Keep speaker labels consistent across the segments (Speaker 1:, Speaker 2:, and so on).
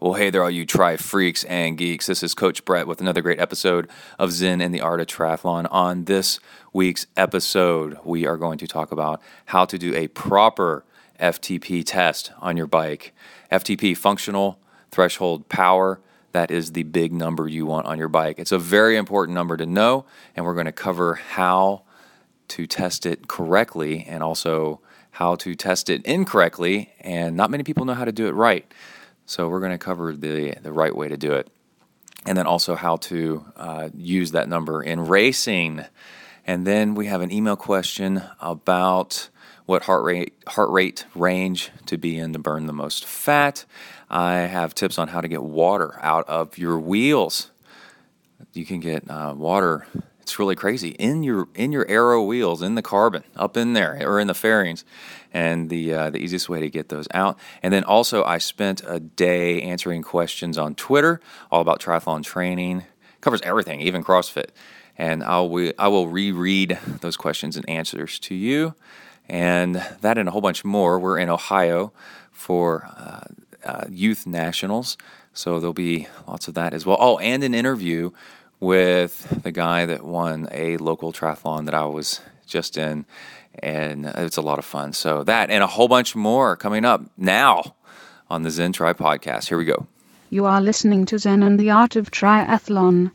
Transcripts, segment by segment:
Speaker 1: Well, hey there, all you tri freaks and geeks. This is Coach Brett with another great episode of Zen and the Art of Triathlon. On this week's episode, we are going to talk about how to do a proper FTP test on your bike. FTP, functional threshold power. That is the big number you want on your bike. It's a very important number to know, and we're going to cover how to test it correctly and also how to test it incorrectly. And not many people know how to do it right. So we're going to cover the, the right way to do it. And then also how to uh, use that number in racing. And then we have an email question about what heart rate heart rate range to be in to burn the most fat. I have tips on how to get water out of your wheels. You can get uh, water it's really crazy. In your in your aero wheels in the carbon up in there or in the fairings and the uh, the easiest way to get those out. And then also i spent a day answering questions on twitter all about triathlon training. Covers everything even crossfit. And i'll we, i will reread those questions and answers to you. And that and a whole bunch more. We're in ohio for uh, uh, youth nationals. So there'll be lots of that as well. Oh and an interview with the guy that won a local triathlon that I was just in, and it's a lot of fun. So that and a whole bunch more coming up now on the Zen Tri podcast. Here we go.
Speaker 2: You are listening to Zen and the Art of Triathlon.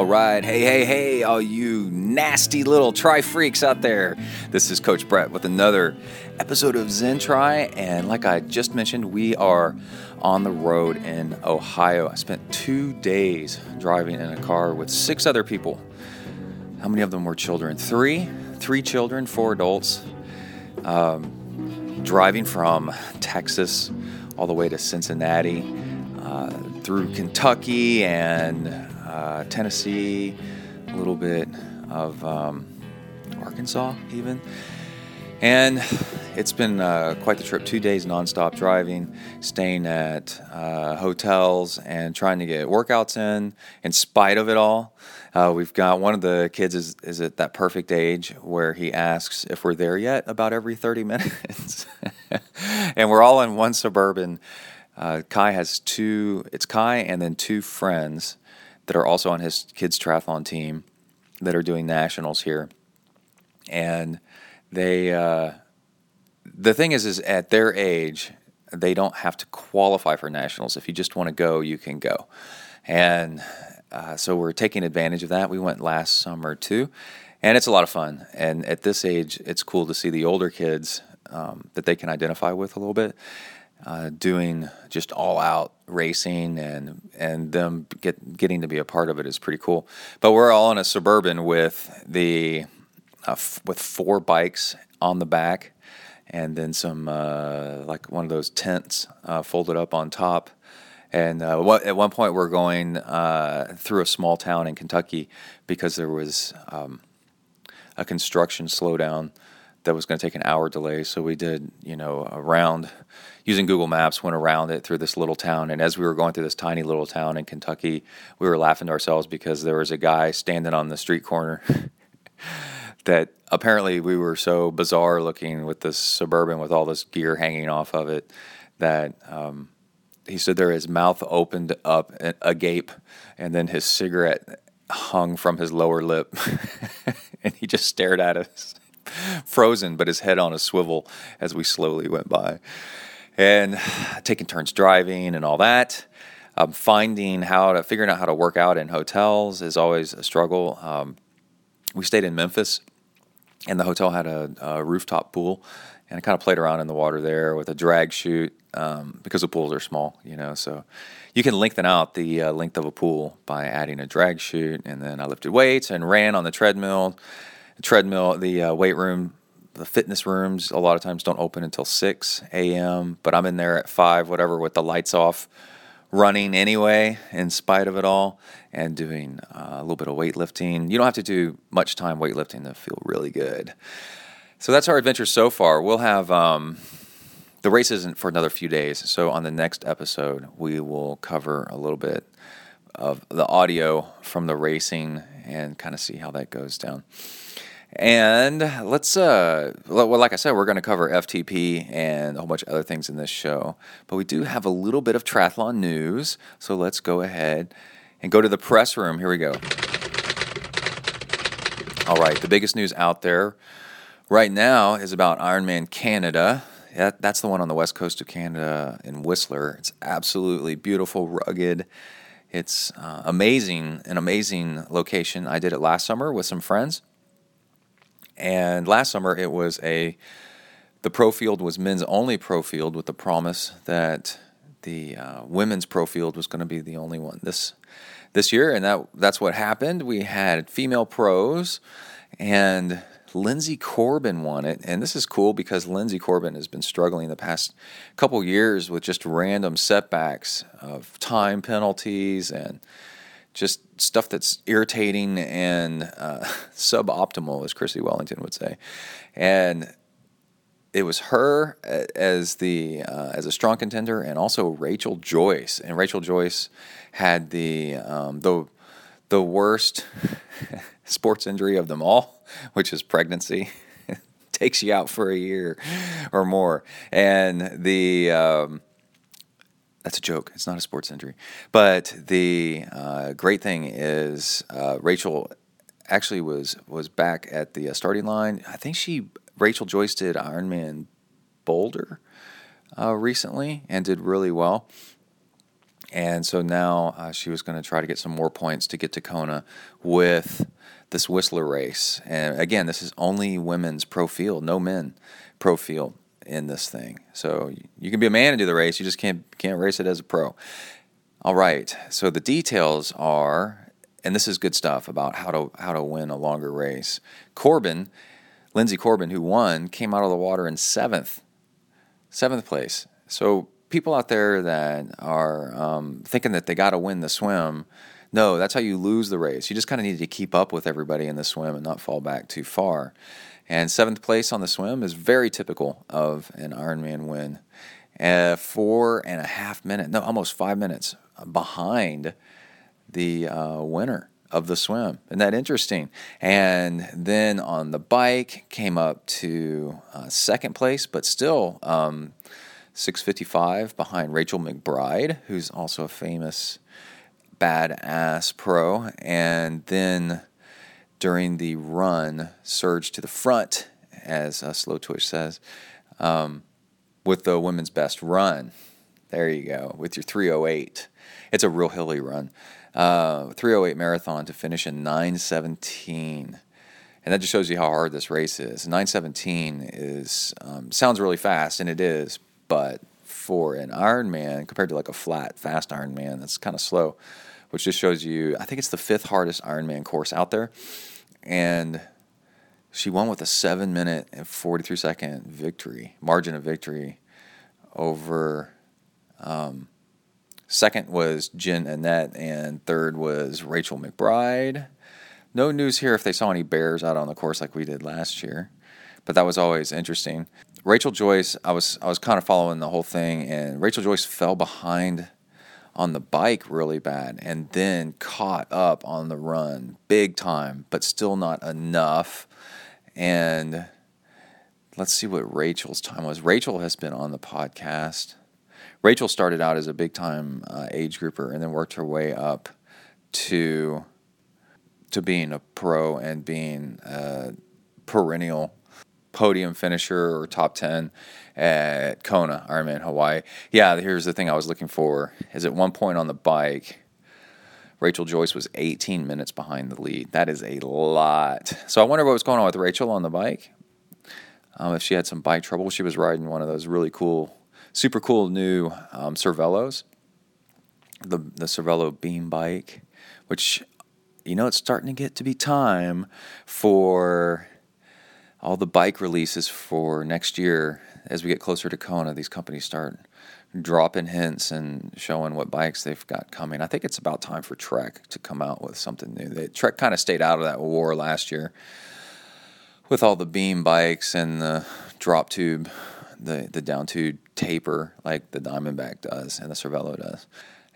Speaker 1: All right. Hey, hey, hey, all you nasty little tri freaks out there. This is Coach Brett with another episode of Zen Tri. And like I just mentioned, we are on the road in Ohio. I spent two days driving in a car with six other people. How many of them were children? Three. Three children, four adults. Um, driving from Texas all the way to Cincinnati, uh, through Kentucky and uh, Tennessee, a little bit of um, Arkansas, even. And it's been uh, quite the trip. Two days nonstop driving, staying at uh, hotels, and trying to get workouts in. In spite of it all, uh, we've got one of the kids is is at that perfect age where he asks if we're there yet about every thirty minutes, and we're all in one suburban. Uh, Kai has two. It's Kai and then two friends that are also on his kids triathlon team that are doing nationals here, and they uh, the thing is is at their age they don't have to qualify for nationals. If you just want to go, you can go, and uh, so we're taking advantage of that. We went last summer too, and it's a lot of fun. And at this age, it's cool to see the older kids um, that they can identify with a little bit uh, doing just all out racing and and them get getting to be a part of it is pretty cool. But we're all in a suburban with the uh, f- with four bikes on the back and then some uh, like one of those tents uh, folded up on top. And uh, at one point, we're going uh, through a small town in Kentucky because there was um, a construction slowdown that was going to take an hour delay. So we did, you know, around using Google Maps, went around it through this little town. And as we were going through this tiny little town in Kentucky, we were laughing to ourselves because there was a guy standing on the street corner that apparently we were so bizarre looking with this suburban with all this gear hanging off of it that um, he stood there, his mouth opened up agape, and then his cigarette hung from his lower lip, and he just stared at us frozen, but his head on a swivel as we slowly went by. And taking turns driving and all that. Um, finding how to figuring out how to work out in hotels is always a struggle. Um, we stayed in Memphis, and the hotel had a, a, rooftop pool, and I kind of played around in the water there with a drag chute um, because the pools are small, you know. So you can lengthen out the uh, length of a pool by adding a drag chute, and then I lifted weights and ran on the treadmill treadmill, the uh, weight room, the fitness rooms a lot of times don't open until 6 a.m., but I'm in there at 5, whatever, with the lights off, running anyway, in spite of it all, and doing uh, a little bit of weightlifting. You don't have to do much time weightlifting to feel really good. So that's our adventure so far. We'll have um, the race isn't for another few days. So on the next episode, we will cover a little bit of the audio from the racing and kind of see how that goes down. And let's, uh, well, like I said, we're going to cover FTP and a whole bunch of other things in this show. But we do have a little bit of triathlon news. So let's go ahead and go to the press room. Here we go. All right, the biggest news out there right now is about Ironman Canada. That, that's the one on the west coast of Canada in Whistler. It's absolutely beautiful, rugged. It's uh, amazing, an amazing location. I did it last summer with some friends. And last summer it was a the pro field was men's only pro field with the promise that the uh, women's pro field was going to be the only one this this year, and that that's what happened. We had female pros, and Linsey Corbin won it, and this is cool because Linsey Corbin has been struggling the past couple years with just random setbacks of time penalties and just stuff that's irritating and uh, suboptimal, as Chrissie Wellington would say. And it was her as the uh, as a strong contender, and also Rachel Joyce. And Rachel Joyce had the um, the the worst sports injury of them all, which is pregnancy. Takes you out for a year or more, and the um, that's a joke. It's not a sports injury. But the uh, great thing is uh, Rachel actually was was back at the uh, starting line. I think she Rachel Joyce did Ironman Boulder uh, recently and did really well. And so now uh, she was going to try to get some more points to get to Kona with this Whistler race. And again, this is only women's pro field, no men pro field in this thing. So you can be a man and do the race, you just can't can't race it as a pro. All right. So the details are and this is good stuff about how to how to win a longer race. Corbin, Linsey Corbin who won came out of the water in 7th. 7th place. So people out there that are um, thinking that they got to win the swim, no, that's how you lose the race. You just kind of need to keep up with everybody in the swim and not fall back too far. And seventh place on the swim is very typical of an Ironman win. Uh, four and a half minutes, no, almost five minutes behind the uh, winner of the swim. Isn't that interesting? And then on the bike, came up to uh, second place, but still um, 655 behind Rachel McBride, who's also a famous badass pro. And then during the run surge to the front, as uh, Slow Twitch says, um, with the women's best run. There you go, with your 308. It's a real hilly run. Uh, 308 marathon to finish in 917. And that just shows you how hard this race is. 917 is um, sounds really fast, and it is, but for an Ironman compared to like a flat, fast Ironman, that's kind of slow, which just shows you. I think it's the fifth hardest Ironman course out there and she won with a seven minute and 43 second victory, margin of victory over. Um, second was Jen Annett, and third was Rachel McBride. No news here if they saw any bears out on the course like we did last year, but that was always interesting. Rachel Joyce, I was I was kind of following the whole thing, and Rachel Joyce fell behind on the bike really bad and then caught up on the run big time, but still not enough. And let's see what Rachel's time was. Rachel has been on the podcast. Rachel started out as a big time uh, age grouper and then worked her way up to to being a pro and being a perennial podium finisher or top 10 at Kona, Ironman Hawaii. Yeah, here's the thing I was looking for is at one point on the bike, Rachel Joyce was 18 minutes behind the lead. That is a lot. So I wonder what was going on with Rachel on the bike. Um, if she had some bike trouble, she was riding one of those really cool, super cool new um, Cervelos, the the Cervelo Beam bike, which you know it's starting to get to be time for all the bike releases for next year as we get closer to Kona, these companies start dropping hints and showing what bikes they've got coming. I think it's about time for Trek to come out with something new. They, Trek kind of stayed out of that war last year with all the beam bikes and the drop tube the the down tube taper like the Diamondback does and the Cervelo does.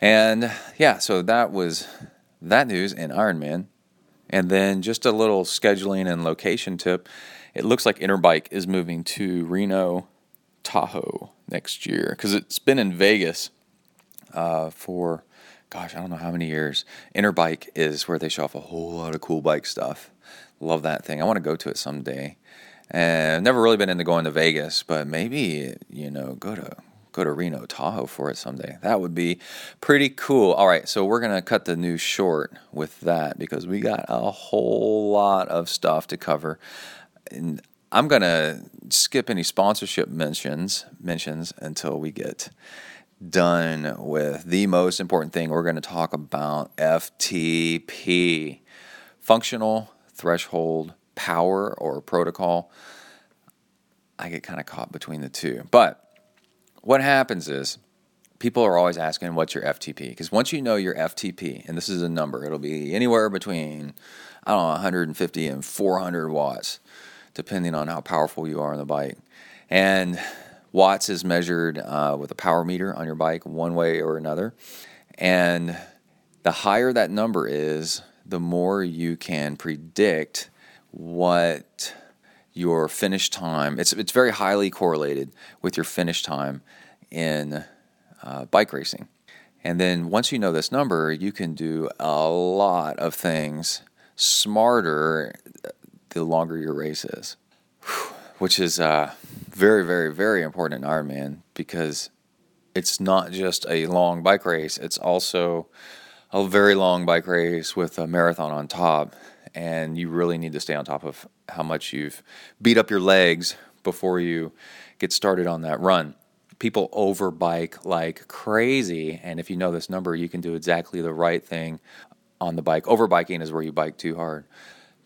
Speaker 1: And yeah, so that was that news in Ironman. And then just a little scheduling and location tip. It looks like Interbike is moving to Reno, Tahoe next year because it's been in Vegas uh, for, gosh, I don't know how many years. Interbike is where they show off a whole lot of cool bike stuff. Love that thing. I want to go to it someday. And I've never really been into going to Vegas, but maybe, you know, go to go to Reno, Tahoe for it someday. That would be pretty cool. All right, so we're to cut the news short with that because we got a whole lot of stuff to cover. And I'm going to skip any sponsorship mentions mentions until we get done with the most important thing. We're going to talk about FTP, functional threshold power or protocol. I get kind of caught between the two. But what happens is people are always asking what's your FTP because once you know your FTP, and this is a number, it'll be anywhere between I don't know 150 and 400 watts, depending on how powerful you are on the bike. And watts is measured uh, with a power meter on your bike, one way or another. And the higher that number is, the more you can predict what your finish time. It's it's very highly correlated with your finish time in uh, bike racing. And then once you know this number, you can do a lot of things smarter the longer your race is, which is uh, very, very, very important in Ironman because it's not just a long bike race, it's also a very long bike race with a marathon on top and you really need to stay on top of how much you've beat up your legs before you get started on that run. People overbike like crazy, and if you know this number, you can do exactly the right thing on the bike. Overbiking is where you bike too hard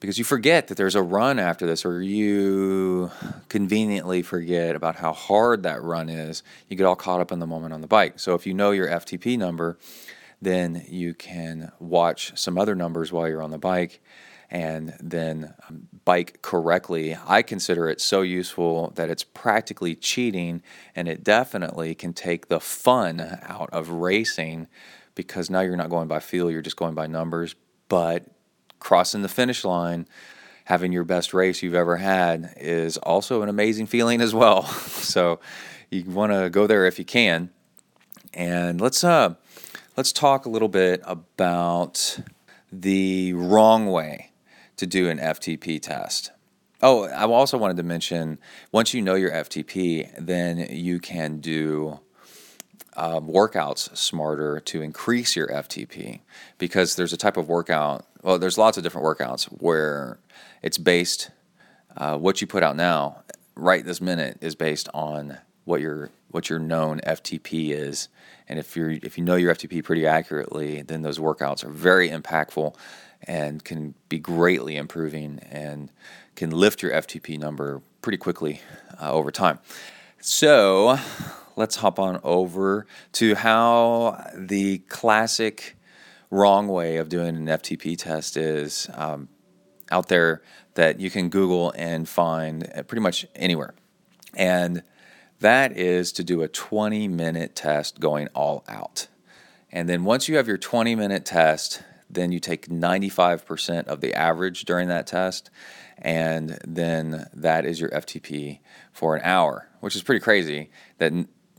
Speaker 1: because you forget that there's a run after this, or you conveniently forget about how hard that run is. You get all caught up in the moment on the bike. So if you know your FTP number, then you can watch some other numbers while you're on the bike and then um, bike correctly, I consider it so useful that it's practically cheating and it definitely can take the fun out of racing because now you're not going by feel, you're just going by numbers. But crossing the finish line, having your best race you've ever had is also an amazing feeling as well. so you want to go there if you can. And let's uh let's talk a little bit about the wrong way to do an FTP test. Oh, I also wanted to mention once you know your FTP, then you can do um, workouts smarter to increase your FTP because there's a type of workout. Well, there's lots of different workouts where it's based. Uh, what you put out now, right this minute, is based on what your what your known FTP is, and if you're if you know your FTP pretty accurately, then those workouts are very impactful and can be greatly improving and can lift your FTP number pretty quickly uh, over time. So let's hop on over to how the classic wrong way of doing an FTP test is um, out there that you can Google and find pretty much anywhere. And that is to do a 20 minute test going all out. And then once you have your 20 minute test, then you take 95% of the average during that test, and then that is your FTP for an hour, which is pretty crazy that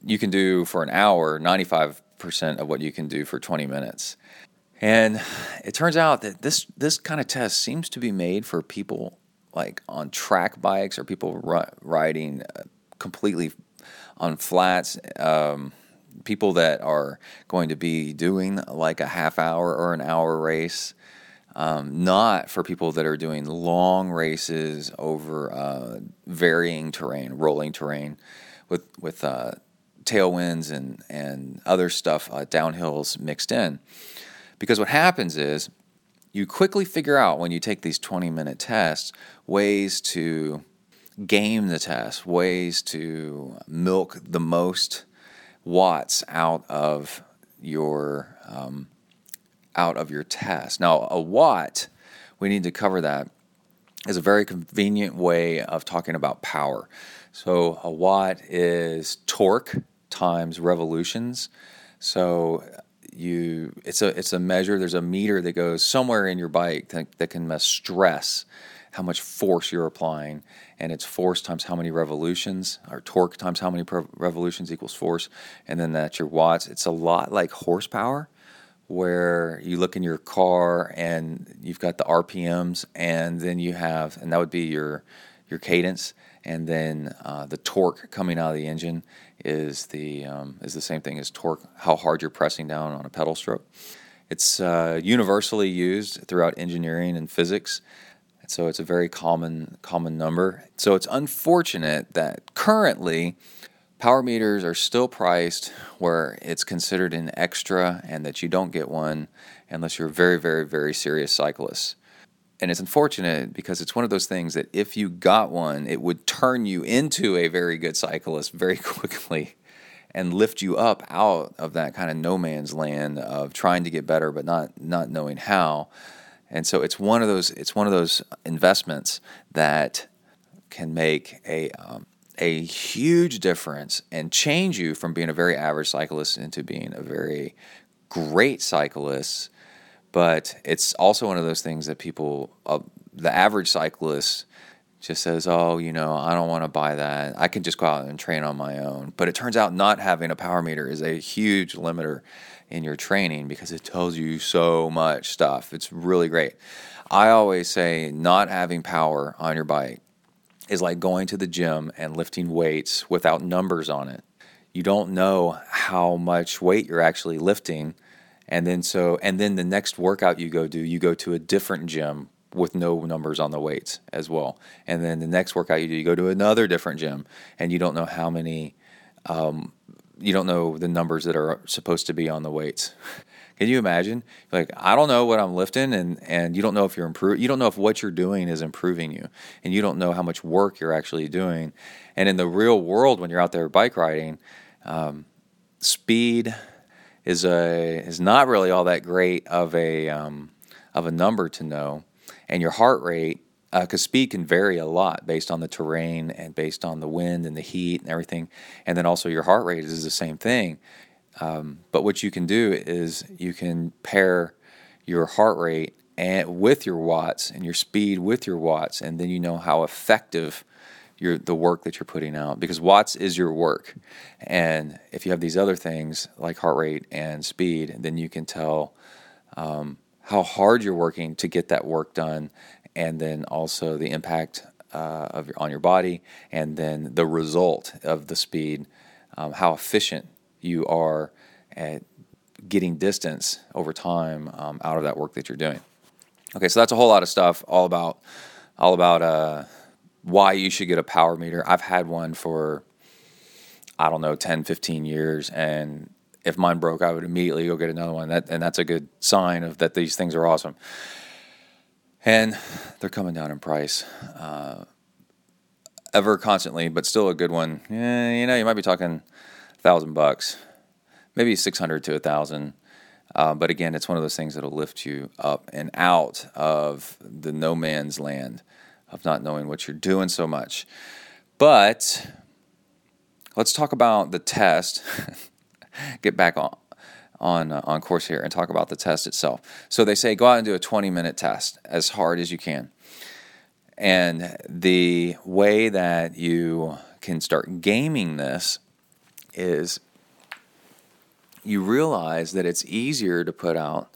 Speaker 1: you can do for an hour 95% of what you can do for 20 minutes. And it turns out that this this kind of test seems to be made for people like on track bikes or people riding uh, completely on flats. Um, people that are going to be doing like a half hour or an hour race, um, not for people that are doing long races over uh, varying terrain, rolling terrain, with with uh, tailwinds and and other stuff, uh, downhills mixed in. Because what happens is you quickly figure out when you take these 20 minute tests ways to game the test, ways to milk the most watts out of your um, out of your test. Now, a watt, we need to cover that, is a very convenient way of talking about power. So a watt is torque times revolutions. So you it's a it's a measure. There's a meter that goes somewhere in your bike that, that can measure stress, how much force you're applying, and it's force times how many revolutions, or torque times how many revolutions equals force, and then that's your watts. It's a lot like horsepower, where you look in your car and you've got the RPMs, and then you have, and that would be your your cadence, and then uh, the torque coming out of the engine is the um, is the same thing as torque, how hard you're pressing down on a pedal stroke. It's uh, universally used throughout engineering and physics, so it's a very common common number. So it's unfortunate that currently power meters are still priced where it's considered an extra and that you don't get one unless you're very very very serious cyclist and it's unfortunate because it's one of those things that if you got one, it would turn you into a very good cyclist very quickly and lift you up out of that kind of no man's land of trying to get better but not not knowing how. And so it's one of those it's one of those investments that can make a um, a huge difference and change you from being a very average cyclist into being a very great cyclist but it's also one of those things that people, uh, the average cyclist, just says, "Oh, you know, I don't want to buy that. I can just go out and train on my own." But it turns out not having a power meter is a huge limiter in your training because it tells you so much stuff. It's really great. I always say not having power on your bike is like going to the gym and lifting weights without numbers on it. You don't know how much weight you're actually lifting and then so and then the next workout you go do you go to a different gym with no numbers on the weights as well. And then the next workout you do you go to another different gym and you don't know how many um, you don't know the numbers that are supposed to be on the weights. Can you imagine? Like i don't know what i'm lifting and and you don't know if you're improving you don't know if what you're doing is improving you and you don't know how much work you're actually doing. And in the real world when you're out there bike riding um, speed is a is not really all that great of a um, of a number to know, and your heart rate because uh, speed can vary a lot based on the terrain and based on the wind and the heat and everything, and then also your heart rate is the same thing. Um, but what you can do is you can pair your heart rate and with your watts and your speed with your watts, and then you know how effective your the work that you're putting out because watts is your work. And if you have these other things like heart rate and speed then you can tell um, how hard you're working to get that work done and then also the impact uh, of your, on your body and then the result of the speed um, how efficient you are at getting distance over time um, out of that work that you're doing. Okay so that's a whole lot of stuff all about all about uh, why you should get a power meter. I've had one for, I don't know, 10, 15 years. And if mine broke, I would immediately go get another one. That, and that's a good sign of that these things are awesome. And they're coming down in price. Uh, ever constantly, but still a good one. You know, you might be talking thousand bucks, maybe 600 to a thousand. Uh, but again, it's one of those things that'll lift you up and out of the no man's land of not knowing what you're doing so much. But let's talk about the test. Get back on on uh, on course here and talk about the test itself. So they say go out and do a 20 minute test as hard as you can. And the way that you can start gaming this is you realize that it's easier to put out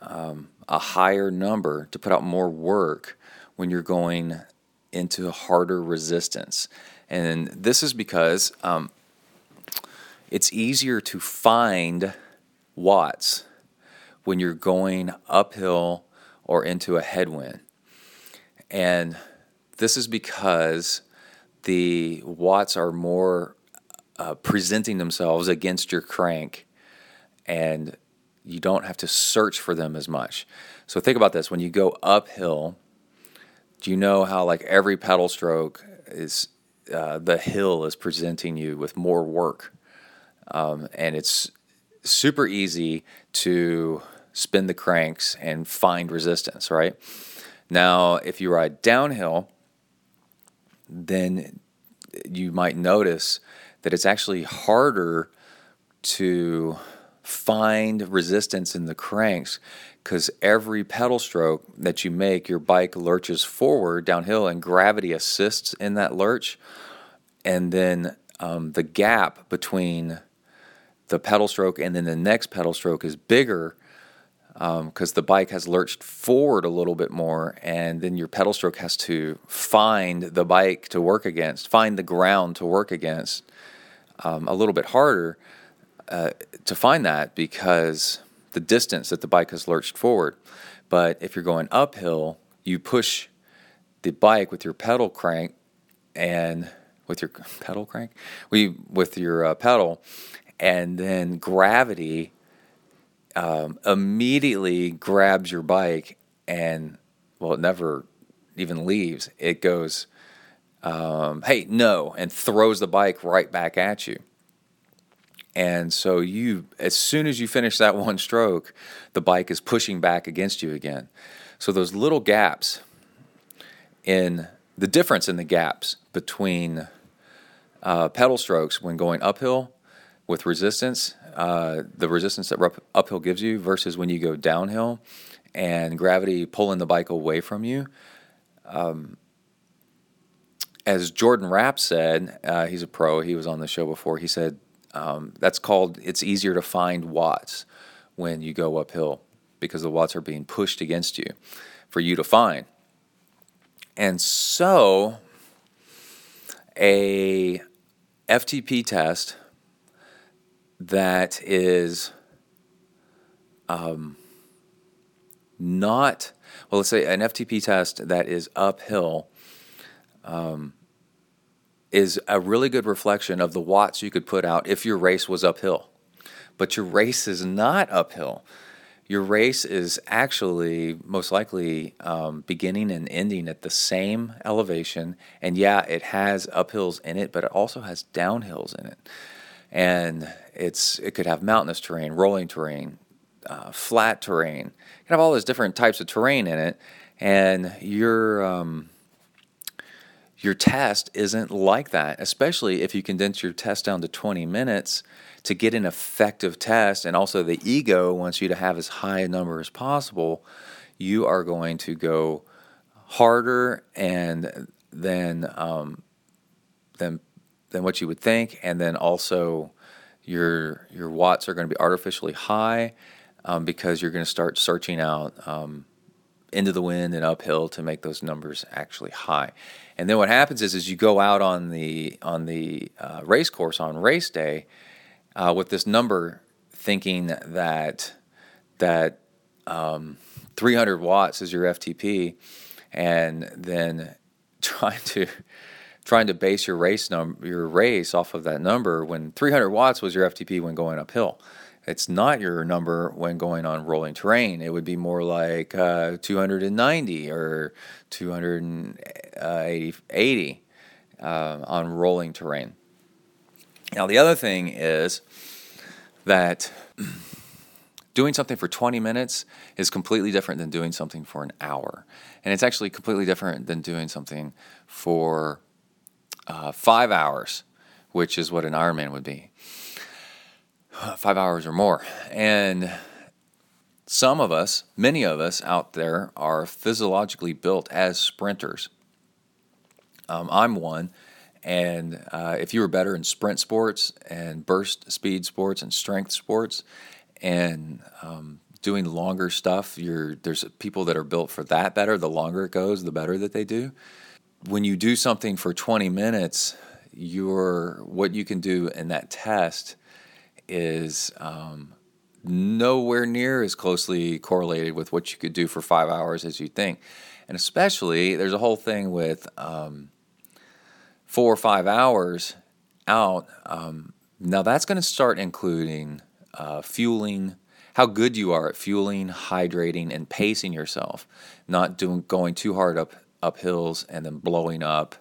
Speaker 1: um, a higher number, to put out more work when you're going into harder resistance. And this is because um, it's easier to find watts when you're going uphill or into a headwind. And this is because the watts are more uh, presenting themselves against your crank and you don't have to search for them as much. So think about this when you go uphill, do you know how like every pedal stroke is uh, the hill is presenting you with more work, um, and it's super easy to spin the cranks and find resistance. Right now, if you ride downhill, then you might notice that it's actually harder to find resistance in the cranks because every pedal stroke that you make, your bike lurches forward downhill, and gravity assists in that lurch. And then um, the gap between the pedal stroke and then the next pedal stroke is bigger because um, the bike has lurched forward a little bit more, and then your pedal stroke has to find the bike to work against, find the ground to work against um, a little bit harder uh, to find that because the distance that the bike has lurched forward. But if you're going uphill, you push the bike with your pedal crank and with your pedal crank, we with your uh, pedal, and then gravity um, immediately grabs your bike and well, it never even leaves. It goes, um, hey, no, and throws the bike right back at you. And so you, as soon as you finish that one stroke, the bike is pushing back against you again. So those little gaps in the difference in the gaps between uh, pedal strokes when going uphill with resistance, uh, the resistance that up, uphill gives you versus when you go downhill and gravity pulling the bike away from you. Um, as Jordan Rapp said, uh, he's a pro. He was on the show before. He said um, that's called it's easier to find watts when you go uphill because the watts are being pushed against you for you to find. And so a FTP test that is um, not, well, let's say an FTP test that is uphill um, is a really good reflection of the watts you could put out if your race was uphill. But your race is not uphill. Your race is actually most likely um, beginning and ending at the same elevation. And yeah, it has uphills in it, but it also has downhills in it. And it's it could have mountainous terrain, rolling terrain, uh, flat terrain. It can have all those different types of terrain in it. And your um, your test isn't like that, especially if you condense your test down to 20 minutes to get an effective test, and also the ego wants you to have as high a number as possible, you are going to go harder and then um, than than what you would think, and then also your your watts are going to be artificially high um, because you're going to start searching out um, into the wind and uphill to make those numbers actually high. And then what happens is, is you go out on the on the uh, race course on race day uh, with this number, thinking that that um, 300 watts is your FTP, and then trying to trying to base your race number your race off of that number when 300 watts was your FTP when going uphill. It's not your number when going on rolling terrain. It would be more like uh, 290 or 280 uh, on rolling terrain. Now, the other thing is that doing something for 20 minutes is completely different than doing something for an hour. And it's actually completely different than doing something for uh, five hours, which is what an Ironman would be. Five hours or more. And some of us, many of us out there, are physiologically built as sprinters. Um, I'm one. And uh, if you were better in sprint sports and burst speed sports and strength sports and um, doing longer stuff, you're, there's people that are built for that better. The longer it goes, the better that they do. When you do something for 20 minutes, your what you can do in that test is um, nowhere near as closely correlated with what you could do for five hours as you think. And especially, there's a whole thing with um, four or five hours out, um, now that's going to start including uh, fueling, how good you are at fueling, hydrating, and pacing yourself, not doing going too hard up up hills and then blowing up,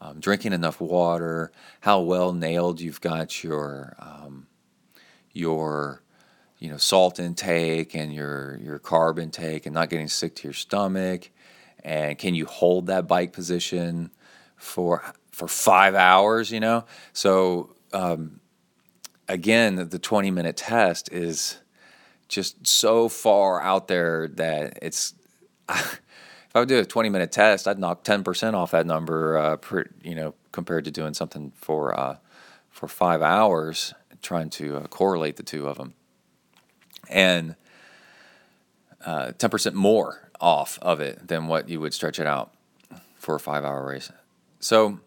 Speaker 1: um, drinking enough water, how well nailed you've got your um, your you know salt intake and your your carb intake, and not getting sick to your stomach, and can you hold that bike position for for five hours, you know? So, um, again, the 20 minute test is just so far out there that it's. if I would do a 20 minute test, I'd knock 10% off that number, uh, per, you know, compared to doing something for uh, for five hours, trying to uh, correlate the two of them, and uh, 10% more off of it than what you would stretch it out for a five hour race. So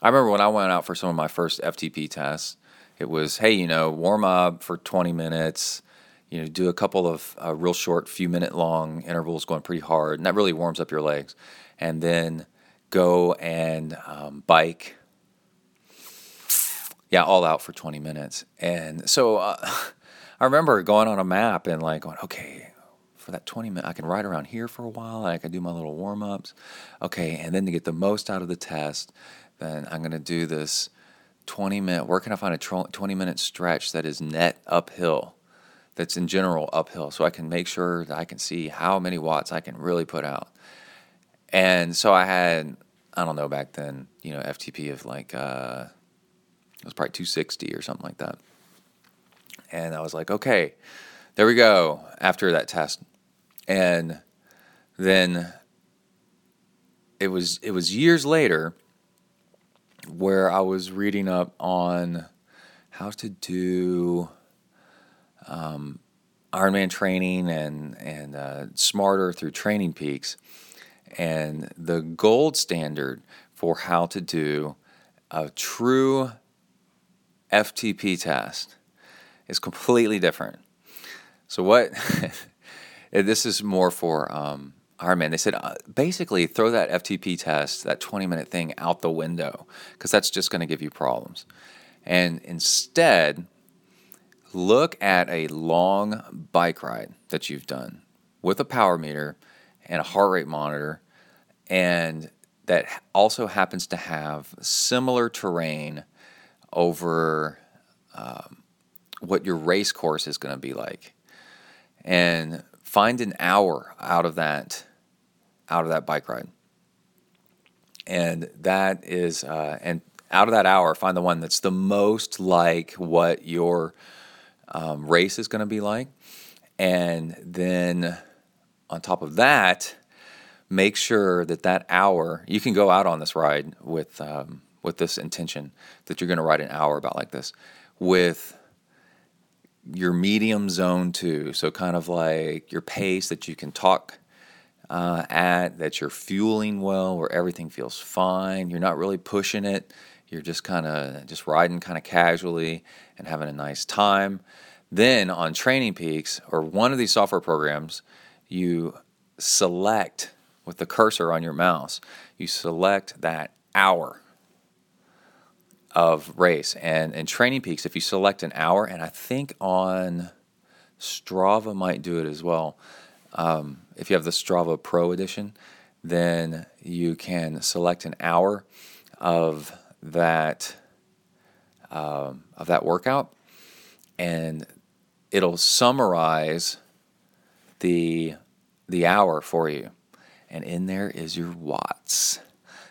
Speaker 1: I remember when I went out for some of my first FTP tests, it was, hey, you know, warm up for 20 minutes, you know, do a couple of uh, real short, few minute long intervals going pretty hard, and that really warms up your legs. And then go and um, bike, yeah, all out for 20 minutes. And so uh, I remember going on a map and like going, okay, for that 20 minutes, I can ride around here for a while. I can do my little warm ups. Okay, and then to get the most out of the test, then I'm going to do this 20 minute, where can I find a 20 minute stretch that is net uphill? That's in general uphill, so I can make sure that I can see how many watts I can really put out. And so I had, I don't know, back then, you know, FTP of like, uh, it was probably 260 or something like that. And I was like, okay, there we go after that test. And then it was it was years later where I was reading up on how to do um, Ironman training and and uh, smarter through Training Peaks, and the gold standard for how to do a true FTP test is completely different. So what? this is more for um, Ironman. They said uh, basically throw that FTP test, that 20 minute thing, out the window because that's just going to give you problems. And instead, look at a long bike ride that you've done with a power meter and a heart rate monitor, and that also happens to have similar terrain over um, what your race course is going to be like. And find an hour out of that out of that bike ride. And that is, uh, and out of that hour, find the one that's the most like what your um, race is going to be like. And then on top of that, make sure that that hour, you can go out on this ride with, um, with this intention that you're going to ride an hour about like this with your medium zone too. So, kind of like your pace that you can talk uh, at, that you're fueling well, where everything feels fine. You're not really pushing it. You're just kind of just riding kind of casually and having a nice time. Then on Training Peaks or one of these software programs, you select with the cursor on your mouse, you select that hour of race. And in Training Peaks, if you select an hour, and I think on Strava might do it as well, um, if you have the Strava Pro edition, then you can select an hour of that um, of that workout, and it'll summarize the the hour for you. And in there is your watts.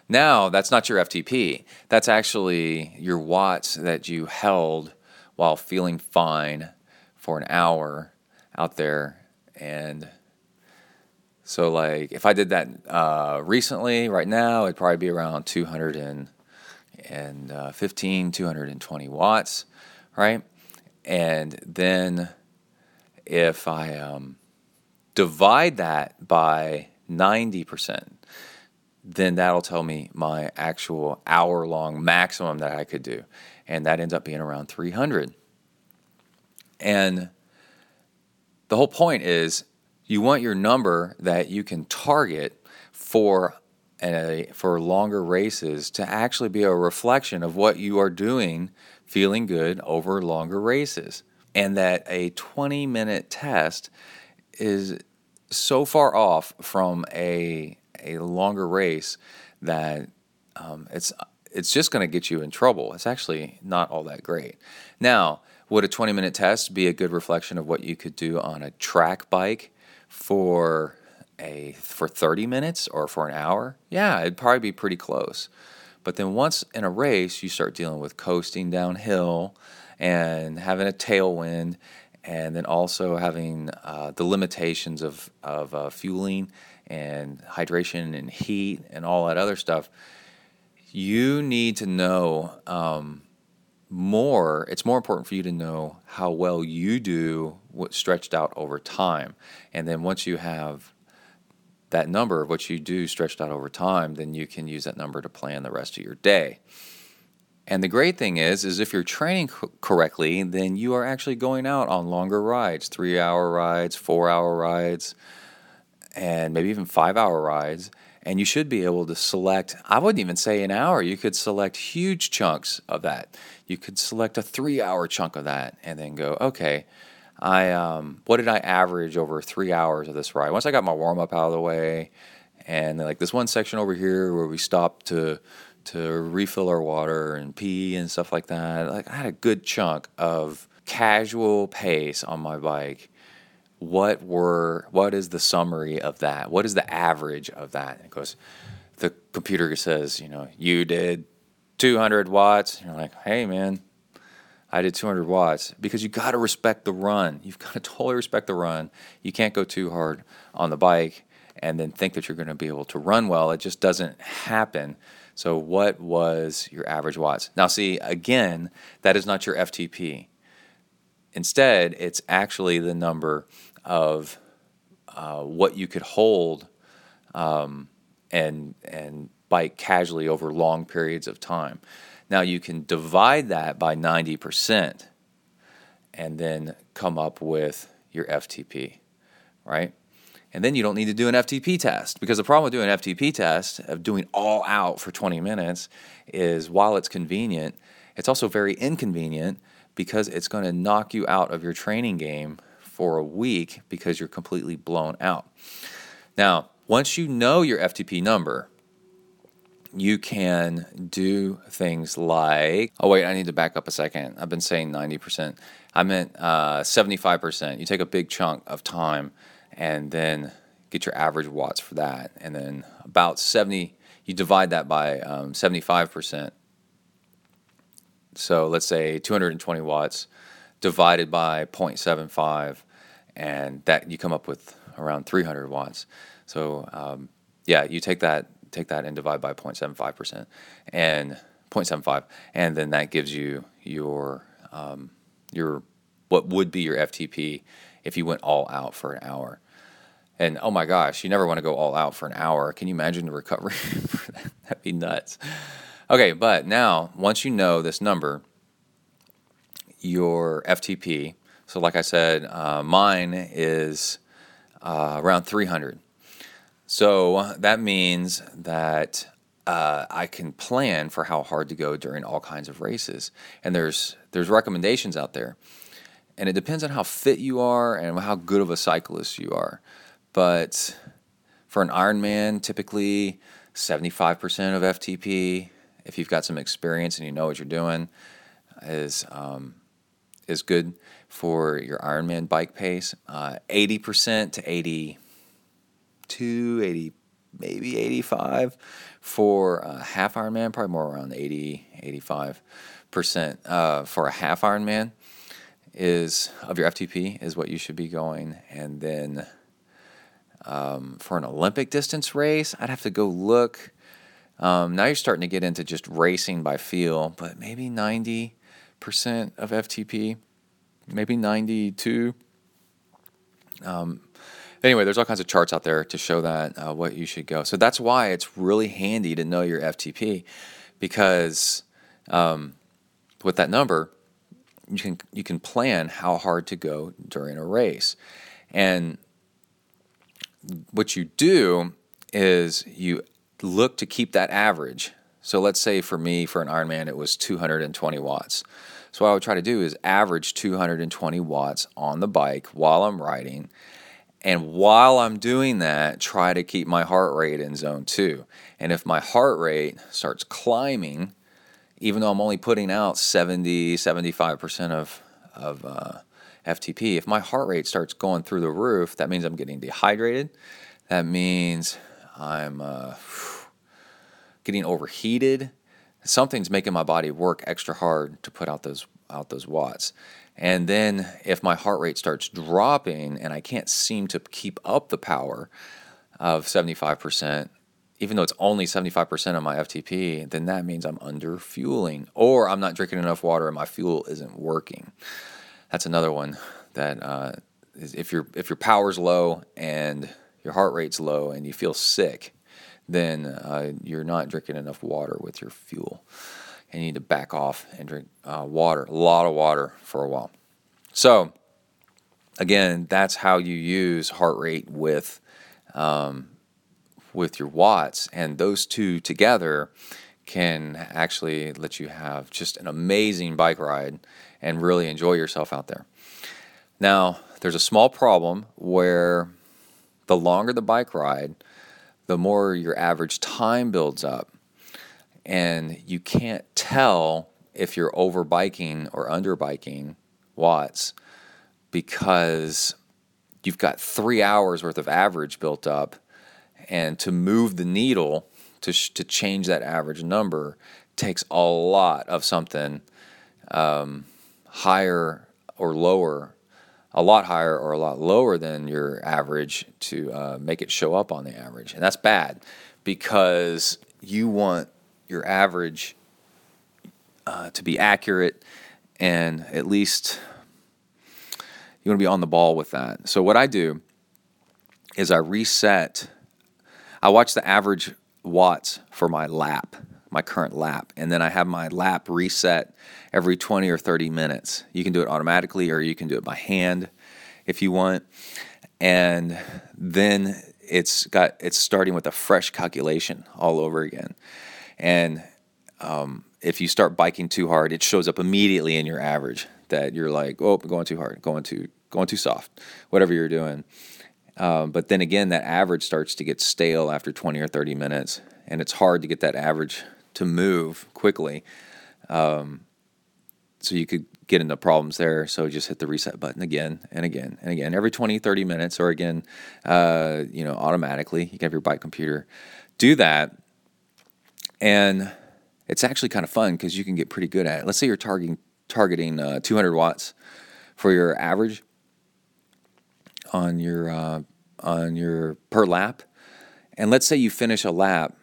Speaker 1: Now, that's not your FTP. That's actually your watts that you held while feeling fine for an hour out there and so like if I did that uh, recently, right now, it'd probably be around 215, uh, 220 watts, right? And then if I um, divide that by 90%, then that'll tell me my actual hour long maximum that I could do. And that ends up being around 300. And the whole point is you want your number that you can target for a, for longer races to actually be a reflection of what you are doing feeling good over longer races and that a 20 minute test is so far off from a a longer race that um, it's it's just going to get you in trouble. It's actually not all that great. Now, would a 20 minute test be a good reflection of what you could do on a track bike for a for 30 minutes or for an hour, yeah, it'd probably be pretty close. But then once in a race, you start dealing with coasting downhill and having a tailwind, and then also having uh, the limitations of, of uh, fueling and hydration and heat and all that other stuff. You need to know um, more. It's more important for you to know how well you do what stretched out over time. And then once you have that number of what you do stretched out over time, then you can use that number to plan the rest of your day. And the great thing is, is if you're training co- correctly, then you are actually going out on longer rides, three hour rides, four hour rides, and maybe even five hour rides. And you should be able to select, I wouldn't even say an hour, you could select huge chunks of that. You could select a three hour chunk of that and then go, okay, I um, what did I average over three hours of this ride? Once I got my warm up out of the way, and like this one section over here where we stopped to to refill our water and pee and stuff like that. Like I had a good chunk of casual pace on my bike. What were what is the summary of that? What is the average of that? It goes, the computer says, you know, you did 200 watts. You're like, hey man, I did 200 watts because you got to respect the run. You've got to totally respect the run. You can't go too hard on the bike and then think that you're going to be able to run well. It just doesn't happen. So, what was your average watts? Now, see, again, that is not your FTP. Instead, it's actually the number of uh, what you could hold um, and and bike casually over long periods of time. Now you can divide that by 90% and then come up with your FTP, right? And then you don't need to do an FTP test because the problem with doing an FTP test, of doing all out for 20 minutes, is while it's convenient, it's also very inconvenient because it's going to knock you out of your training game for a week because you're completely blown out. Now, once you know your FTP number, you can do things like oh wait i need to back up a second. I've been saying 90% i meant uh, 75% you take a big chunk of time and then get your average watts for that. And then about 70 you divide that by um, 75% so let's say 220 watts divided by 0.75 and that you come up with around 300 watts so um, yeah you take that take that and divide by 0.75% and 0.75 and then that gives you your um, your what would be your FTP if you went all out for an hour. And oh my gosh, you never want to go all out for an hour. Can you imagine the recovery? That'd be nuts. Okay, but now once you know this number, your FTP. So, like I said, uh, mine is uh, around 300. So that means that uh, I can plan for how hard to go during all kinds of races, and there's there's recommendations out there, and it depends on how fit you are and how good of a cyclist you are. But for an Ironman, typically 75% of FTP, if you've got some experience and you know what you're doing, is um, is good for your Ironman bike pace. Uh, 80% to 80 82, 80, maybe 85 for a half Ironman, probably more around 80, 85 percent uh, for a half Ironman is of your FTP is what you should be going, and then um, for an Olympic distance race, I'd have to go look. Um, now you're starting to get into just racing by feel, but maybe 90% of FTP, maybe 92. Um, anyway, there's all kinds of charts out there to show that uh, what you should go. So that's why it's really handy to know your FTP because um, with that number, you can you can plan how hard to go during a race, and what you do is you look to keep that average. So let's say for me, for an Ironman, it was 220 watts. So what I would try to do is average 220 watts on the bike while I'm riding and while I'm doing that, try to keep my heart rate in zone two. And if my heart rate starts climbing, even though I'm only putting out 70, 75% of, of uh, FTP, if my heart rate starts going through the roof, that means I'm getting dehydrated. That means I'm uh, getting overheated. something's making my body work extra hard to put out those out those watts. And then if my heart rate starts dropping and I can't seem to keep up the power of 75%, even though it's only 75% of my FTP, then that means I'm under fueling or I'm not drinking enough water and my fuel isn't working. That's another one that uh, is if your if your power's low and your heart rate's low and you feel sick, then uh, you're not drinking enough water with your fuel. And you need to back off and drink uh, water, a lot of water for a while. So, again, that's how you use heart rate with um, with your watts, and those two together can actually let you have just an amazing bike ride and really enjoy yourself out there. Now, there's a small problem where the longer the bike ride, the more your average time builds up. And you can't tell if you're over biking or under biking watts because you've got three hours worth of average built up and to move the needle to, sh- to change that average number takes a lot of something um, higher or lower, a lot higher or a lot lower than your average to uh, make it show up on the average. And that's bad because you want your average uh, to be accurate and at least you want to be on the ball with that. So, what I do is I reset I watch the average watts for my lap, my current lap, and then I have my lap reset every 20 or 30 minutes. You can do it automatically or you can do it by hand if you want. And then it's got it's starting with a fresh calculation all over again. And um, if you start biking too hard, it shows up immediately in your average that you're like, oh, going too hard, going too going too soft, whatever you're doing. Um, but then again, that average starts to get stale after 20 or 30 minutes, and it's hard to get that average to move quickly. Um, so you could get into problems there. So just hit the reset button again and again and again every 20, 30 minutes, or again, uh, you know, automatically. You can have your bike computer do that. And it's actually kind of fun because you can get pretty good at it. Let's say you're targeting targeting uh, 200 watts for your average on your uh, on your per lap, and let's say you finish a lap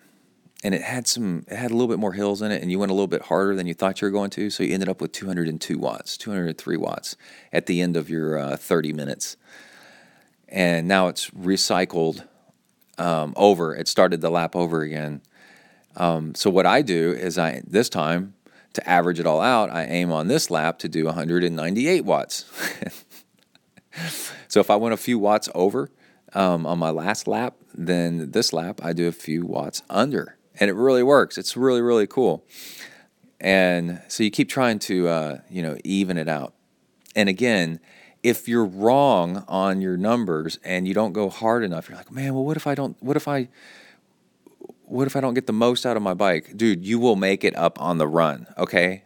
Speaker 1: and it had some it had a little bit more hills in it and you went a little bit harder than you thought you were going to so you ended up with 202 watts 203 watts at the end of your uh, 30 minutes. And now it's recycled um, over. It started the lap over again. Um, so what i do is i this time to average it all out i aim on this lap to do 198 watts. So if I went a few watts over um, on my last lap, then this lap I do a few watts under, and it really works. It's really really cool. And so you keep trying to uh, you know even it out. And again, if you're wrong on your numbers and you don't go hard enough, you're like, man, well, what if I don't? What if I? What if I don't get the most out of my bike, dude? You will make it up on the run. Okay.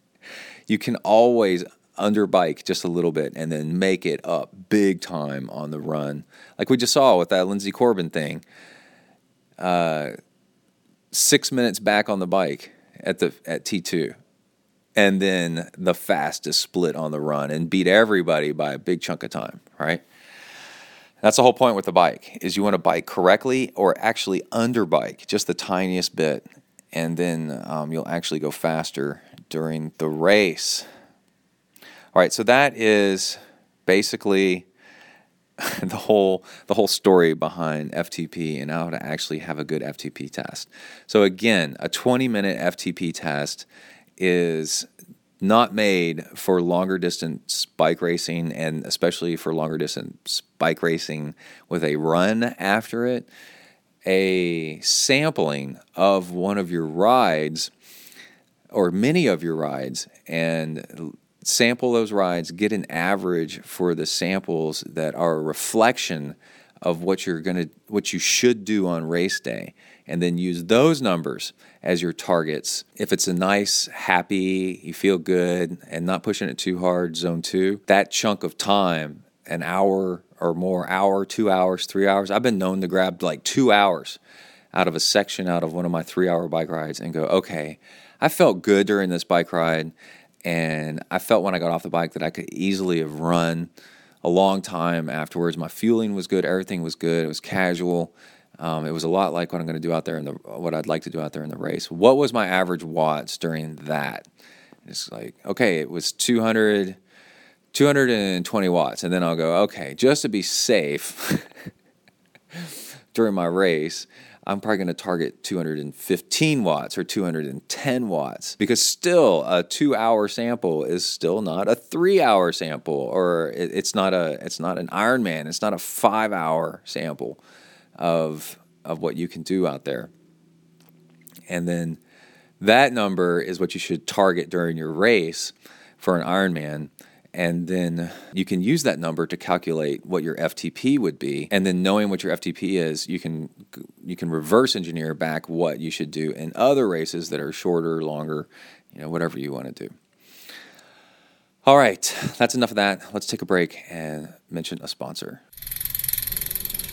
Speaker 1: you can always under bike just a little bit and then make it up big time on the run. Like we just saw with that Linsey Corbin thing. Uh, six minutes back on the bike at the at T2. And then the fastest split on the run and beat everybody by a big chunk of time, right? That's the whole point with the bike is you want to bike correctly or actually under bike just the tiniest bit, and then um, you'll actually go faster during the race. All right, so that is basically the whole the whole story behind FTP and how to actually have a good FTP test. So again, a 20 minute FTP test is not made for longer distance bike racing and especially for longer distance bike racing with a run after it. A sampling of one of your rides or many of your rides and sample those rides, get an average for the samples that are a reflection of what you're going to what you should do on race day and then use those numbers as your targets. If it's a nice, happy, you feel good and not pushing it too hard, zone 2, that chunk of time, an hour or more, hour, 2 hours, 3 hours. I've been known to grab like 2 hours out of a section out of one of my 3-hour bike rides and go, "Okay, I felt good during this bike ride, and I felt when I got off the bike that I could easily have run a long time afterwards. My fueling was good, everything was good. It was casual. Um, it was a lot like what I'm going to do out there in the what I'd like to do out there in the race. What was my average watts during that? It's like okay, it was 200, 220 watts, and then I'll go okay, just to be safe during my race. I'm probably going to target 215 watts or 210 watts because still a two hour sample is still not a three hour sample or it's not a it's not an Ironman. It's not a five hour sample of of what you can do out there. And then that number is what you should target during your race for an Ironman. And then you can use that number to calculate what your FTP would be. And then knowing what your FTP is, you can you can reverse engineer back what you should do in other races that are shorter, longer, you know, whatever you want to do. All right, that's enough of that. Let's take a break and mention a sponsor.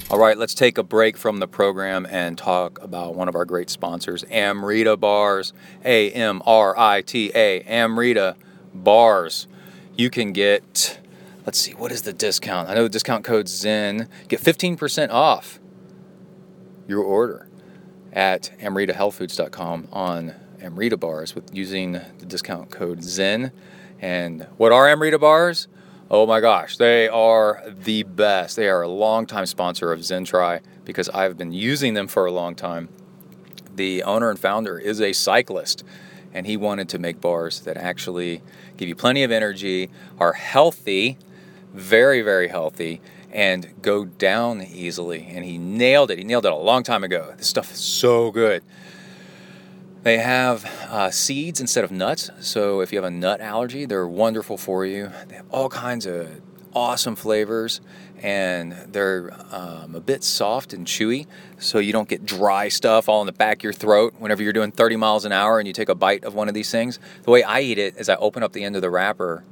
Speaker 1: All right, let's take a break from the program and talk about one of our great sponsors, Amrita Bars. A M R I T A, Amrita Bars. You can get, let's see, what is the discount? I know the discount code ZEN. Get 15% off your order at amritahealthfoods.com on Amrita Bars with using the discount code ZEN. And what are Amrita Bars? Oh my gosh, they are the best. They are a longtime sponsor of ZenTri because I've been using them for a long time. The owner and founder is a cyclist, and he wanted to make bars that actually give you plenty of energy, are healthy, very, very healthy, and go down easily. And he nailed it. He nailed it a long time ago. This stuff is so good. They have uh, seeds instead of nuts. So if you have a nut allergy, they're wonderful for you. They have all kinds of awesome flavors and they're um, a bit soft and chewy so you don't get dry stuff all in the back of your throat whenever you're doing 30 miles an hour and you take a bite of one of these things the way i eat it is i open up the end of the wrapper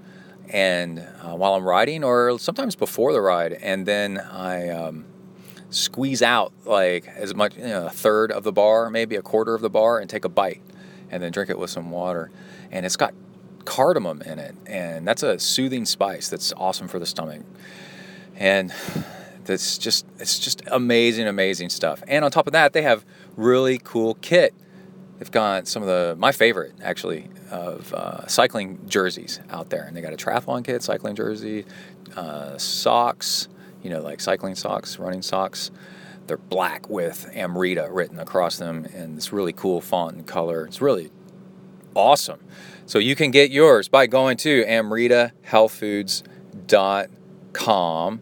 Speaker 1: and uh, while i'm riding or sometimes before the ride and then i um, squeeze out like as much, you know, a third of the bar, maybe a quarter of the bar, and take a bite, and then drink it with some water. And it's got cardamom in it, and that's a soothing spice that's awesome for the stomach. And that's just it's just amazing, amazing stuff. And on top of that, they have really cool kit. They've got some of the my favorite actually of uh, cycling jerseys out there, and they got a triathlon kit, cycling jersey, uh, socks you know, like cycling socks, running socks. They're black with Amrita written across them in this really cool font and color. It's really awesome. So you can get yours by going to amritahealthfoods.com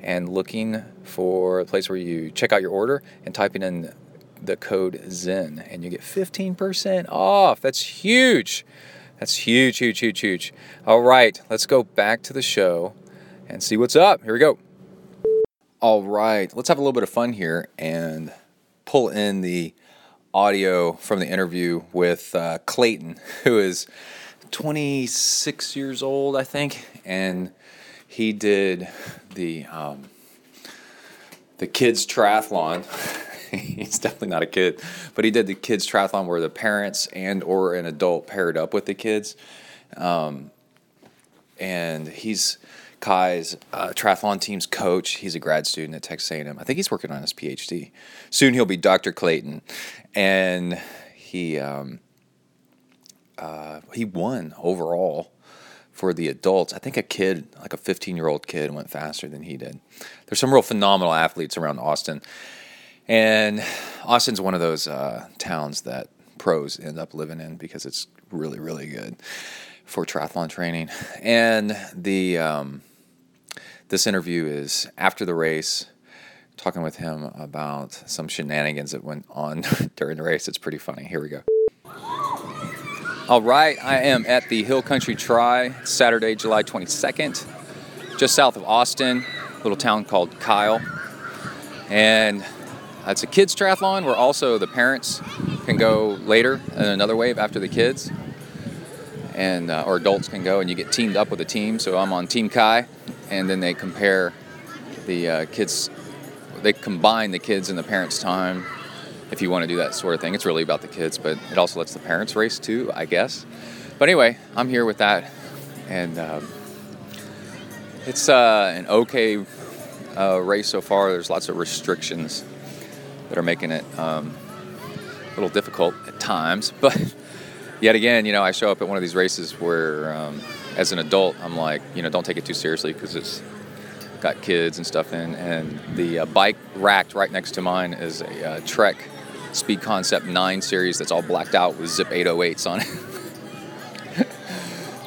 Speaker 1: and looking for a place where you check out your order and typing in the code ZEN and you get 15% off. That's huge. That's huge, huge, huge, huge. All right, let's go back to the show and see what's up. Here we go. All right, let's have a little bit of fun here and pull in the audio from the interview with uh, Clayton, who is 26 years old, I think, and he did the um, the kids triathlon. He's definitely not a kid, but he did the kids triathlon where the parents and or an adult paired up with the kids, um, and he's Kai's uh, triathlon team's coach. He's a grad student at Texas A&M. I think he's working on his PhD. Soon he'll be Dr. Clayton, and he um, uh, he won overall for the adults. I think a kid, like a 15 year old kid, went faster than he did. There's some real phenomenal athletes around Austin, and Austin's one of those uh, towns that pros end up living in because it's really really good for triathlon training. And the um, this interview is after the race, talking with him about some shenanigans that went on during the race. It's pretty funny. Here we go. All right, I am at the Hill Country Tri, Saturday, July 22nd, just south of Austin, little town called Kyle. And it's a kids triathlon where also the parents can go later in another wave after the kids and uh, or adults can go and you get teamed up with a team. So I'm on Team Kai, and then they compare the uh, kids. They combine the kids and the parents' time, if you want to do that sort of thing. It's really about the kids, but it also lets the parents race too, I guess. But anyway, I'm here with that, and um, it's uh, an okay uh, race so far. There's lots of restrictions that are making it um, a little difficult at times, but yet again, you know, I show up at one of these races where, um, as an adult, I'm like, you know, don't take it too seriously because it's got kids and stuff in, and the uh, bike racked right next to mine is a uh, Trek Speed Concept 9 series that's all blacked out with Zipp 808s on it.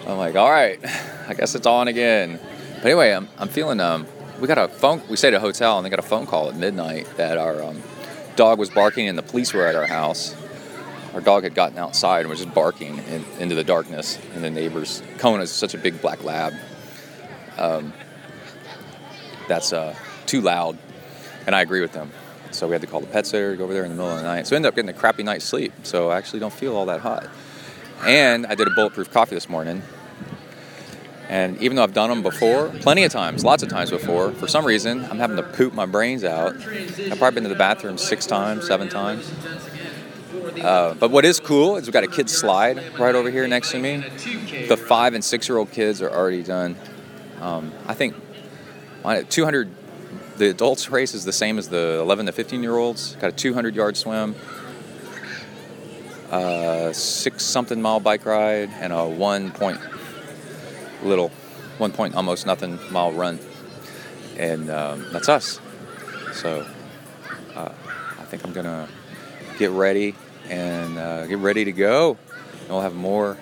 Speaker 1: I'm like, all right, I guess it's on again. But anyway, I'm, I'm feeling, um, we got a phone, we stayed at a hotel and they got a phone call at midnight that our um, dog was barking and the police were at our house. Our dog had gotten outside and was just barking in, into the darkness, and the neighbors. Kona's such a big black lab. Um, that's uh, too loud, and I agree with them. So we had to call the pet sitter go over there in the middle of the night. So I ended up getting a crappy night's sleep. So I actually don't feel all that hot. And I did a bulletproof coffee this morning. And even though I've done them before, plenty of times, lots of times before, for some reason I'm having to poop my brains out. I've probably been to the bathroom six times, seven times. Uh, but what is cool is we've got a kid slide right over here next to me. The five and six year old kids are already done. Um, I think on 200 the adults race is the same as the 11 to 15 year olds. Got a 200 yard swim uh, six something mile bike ride and a one point little one point almost nothing mile run. And um, that's us. So uh, i think i'm gonna get ready and uh, get ready to go. And we'll have more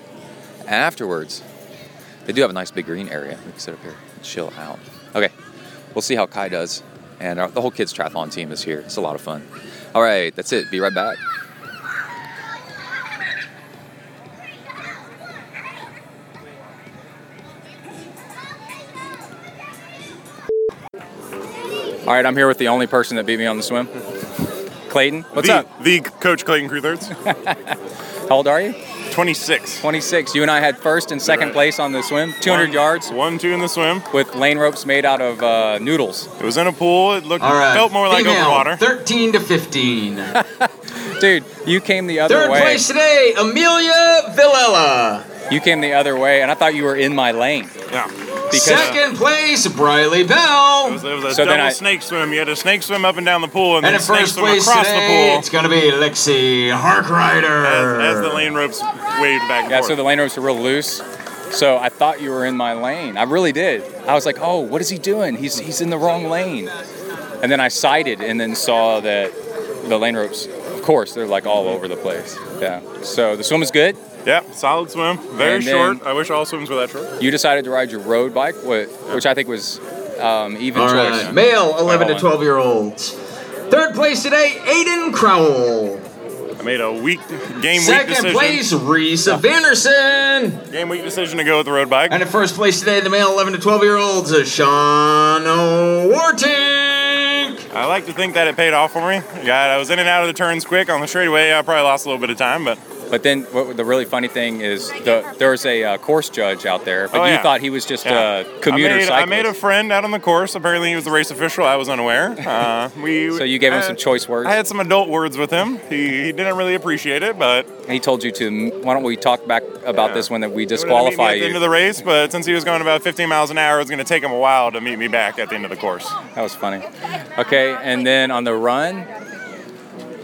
Speaker 1: afterwards. They do have a nice big green area. We can sit up here and chill out. Okay we'll see how Kai does. And our, the whole kids triathlon team is here. It's a lot of fun. All right, that's it. Be right back. All right, I'm here with the only person that beat me on the swim. Clayton, what's
Speaker 3: the,
Speaker 1: up?
Speaker 3: The coach Clayton Crew thirds.
Speaker 1: How old are you?
Speaker 3: 26.
Speaker 1: 26. You and I had first and second
Speaker 3: Right.
Speaker 1: place on the swim, 200
Speaker 3: One-
Speaker 1: yards
Speaker 3: One, two in the swim.
Speaker 1: with lane ropes made out of uh, noodles.
Speaker 3: It was in a pool. It looked
Speaker 4: All right.
Speaker 3: felt more like
Speaker 4: Female,
Speaker 3: open water.
Speaker 4: 13 to 15.
Speaker 1: Dude, you came the other
Speaker 4: Third
Speaker 1: way.
Speaker 4: place today, Amelia Villela.
Speaker 1: You came the other way, and I thought you were in my lane.
Speaker 3: Yeah.
Speaker 1: Because
Speaker 4: Second place, Briley
Speaker 3: It
Speaker 4: Bell.
Speaker 3: was, it was a
Speaker 1: So then
Speaker 3: double
Speaker 1: I-
Speaker 3: snake swim. You had a snake swim up and down the pool and,
Speaker 4: And
Speaker 3: then
Speaker 4: in
Speaker 3: snake
Speaker 4: first
Speaker 3: swim
Speaker 4: place
Speaker 3: across
Speaker 4: today,
Speaker 3: the
Speaker 4: it's going to be Lexi Harkrider.
Speaker 3: as, as the lane ropes waved back and
Speaker 1: yeah,
Speaker 3: forth.
Speaker 1: so the lane ropes are real loose. So I thought you were in my lane. I really did. I was like, oh, what is he doing? He's he's in the wrong lane. And then I sighted and then saw that the lane ropes, of course, they're like all over the place. Yeah. So the swim was good.
Speaker 3: Yeah, solid swim. Very
Speaker 1: And
Speaker 3: short. I wish all swims were that short.
Speaker 1: You decided to ride your road bike, wh- which I think was um, even
Speaker 4: All
Speaker 1: choice.
Speaker 4: right, male 11 to 12 year olds. Third place today, Aiden Crowell.
Speaker 3: I made a weak game week decision.
Speaker 4: Second place, Reese Vanderson.
Speaker 3: Game week decision to go with the road bike.
Speaker 4: And in first place today, the male 11 to 12 year olds, Sean Wartink.
Speaker 3: I like to think that it paid off for me. God, I was in and out of the turns quick on the straightaway. I probably lost a little bit of time, but
Speaker 1: But then what, the really funny thing is the, there was a uh, course judge out there, but
Speaker 3: Oh,
Speaker 1: you
Speaker 3: yeah.
Speaker 1: thought he was just
Speaker 3: Yeah.
Speaker 1: a commuter
Speaker 3: I made,
Speaker 1: cyclist.
Speaker 3: I made a friend out on the course. Apparently, he was the race official. I was unaware. Uh, we
Speaker 1: So you gave him some choice words?
Speaker 3: I had some adult words with him. He, he didn't really appreciate it, but
Speaker 1: he told you to. Why don't we talk back about
Speaker 3: Yeah.
Speaker 1: this when that we
Speaker 3: he wanted to meet me
Speaker 1: disqualify
Speaker 3: at the end
Speaker 1: you?
Speaker 3: of the race. But since he was going about 15 miles an hour, it was going to take him a while to meet me back at the end of the course.
Speaker 1: That was funny. Okay, and then on the run,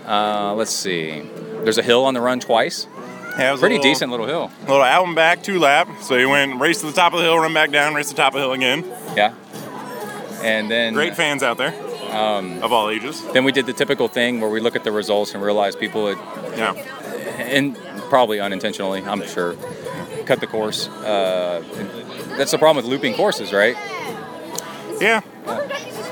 Speaker 1: uh, let's see. There's a hill on the run twice.
Speaker 3: Yeah, it was a
Speaker 1: Pretty
Speaker 3: little,
Speaker 1: decent little hill.
Speaker 3: Little out and back, two lap. So he went race to the top of the hill, run back down, race to the top of the hill again.
Speaker 1: Yeah. And then
Speaker 3: Great fans out there
Speaker 1: Um,
Speaker 3: of all ages.
Speaker 1: then we did the typical thing where we look at the results and realize people had
Speaker 3: Yeah.
Speaker 1: and probably unintentionally, I'm sure, cut the course. Uh, that's the problem with looping courses, right?
Speaker 3: Yeah.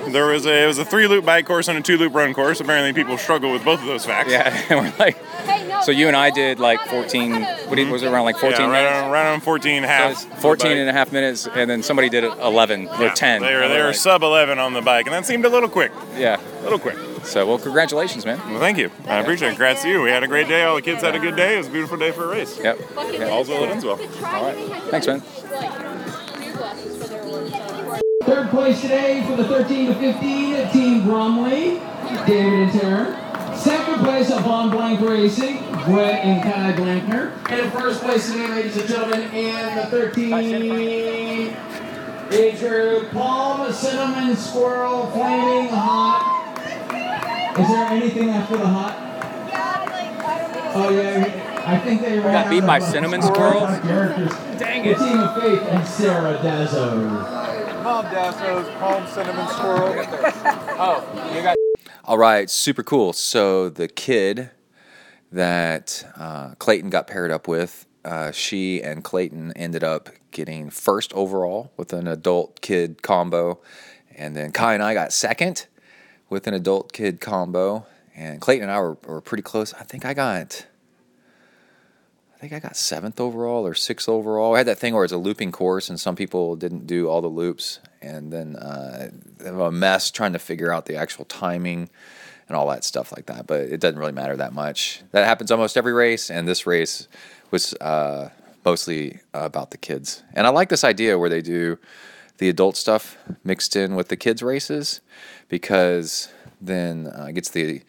Speaker 3: There was a it was a three loop bike course and a two loop run course. Apparently, people struggle with both of those facts.
Speaker 1: Yeah, and we're like, so you and I did like 14. What did- was it around like 14
Speaker 3: yeah, right
Speaker 1: minutes?
Speaker 3: on, right on 14
Speaker 1: So
Speaker 3: half.
Speaker 1: it's 14 and a half minutes, and then somebody did it 11 or 10.
Speaker 3: They were, they
Speaker 1: we're like,
Speaker 3: sub 11 on the bike, and that seemed a little quick.
Speaker 1: yeah.
Speaker 3: A little quick.
Speaker 1: So well, congratulations, man.
Speaker 3: Well, thank you. I appreciate it. Congrats to you. We had a great day. All the kids had a good day. It was a beautiful day for a race.
Speaker 1: Yep.
Speaker 3: All's well that ends well.
Speaker 1: All right. Thanks, man.
Speaker 5: Third place today for the 13 to 15 Team Bromley, David and Taryn.
Speaker 4: Second place, Von Blank Racing, Brett and Kai Blankner. And in first place today, ladies and gentlemen, in the 13 age group, Palm Cinnamon Squirrel Flaming Hot. Is there anything after the hot? Oh yeah, I think they ran
Speaker 5: got beat by
Speaker 4: of,
Speaker 5: cinnamon
Speaker 4: squirrel
Speaker 5: squirrels? Dang
Speaker 4: The
Speaker 5: it.
Speaker 4: team of Faith and Sarah Dazzo.
Speaker 6: Palm Dasso's Palm Cinnamon Squirrel.
Speaker 5: Oh, you got
Speaker 1: All right, super cool. So the kid that uh, Clayton got paired up with, uh, she and Clayton ended up getting first overall with an adult kid combo, and then Kai and I got second with an adult kid combo, and Clayton and I were, were pretty close. I think I got. I think I got seventh overall or sixth overall. I had that thing where it's a looping course, and some people didn't do all the loops, and then uh, a mess trying to figure out the actual timing and all that stuff like that. But it doesn't really matter that much. That happens almost every race, and this race was uh, mostly about the kids. And I like this idea where they do the adult stuff mixed in with the kids races because then uh, it gets the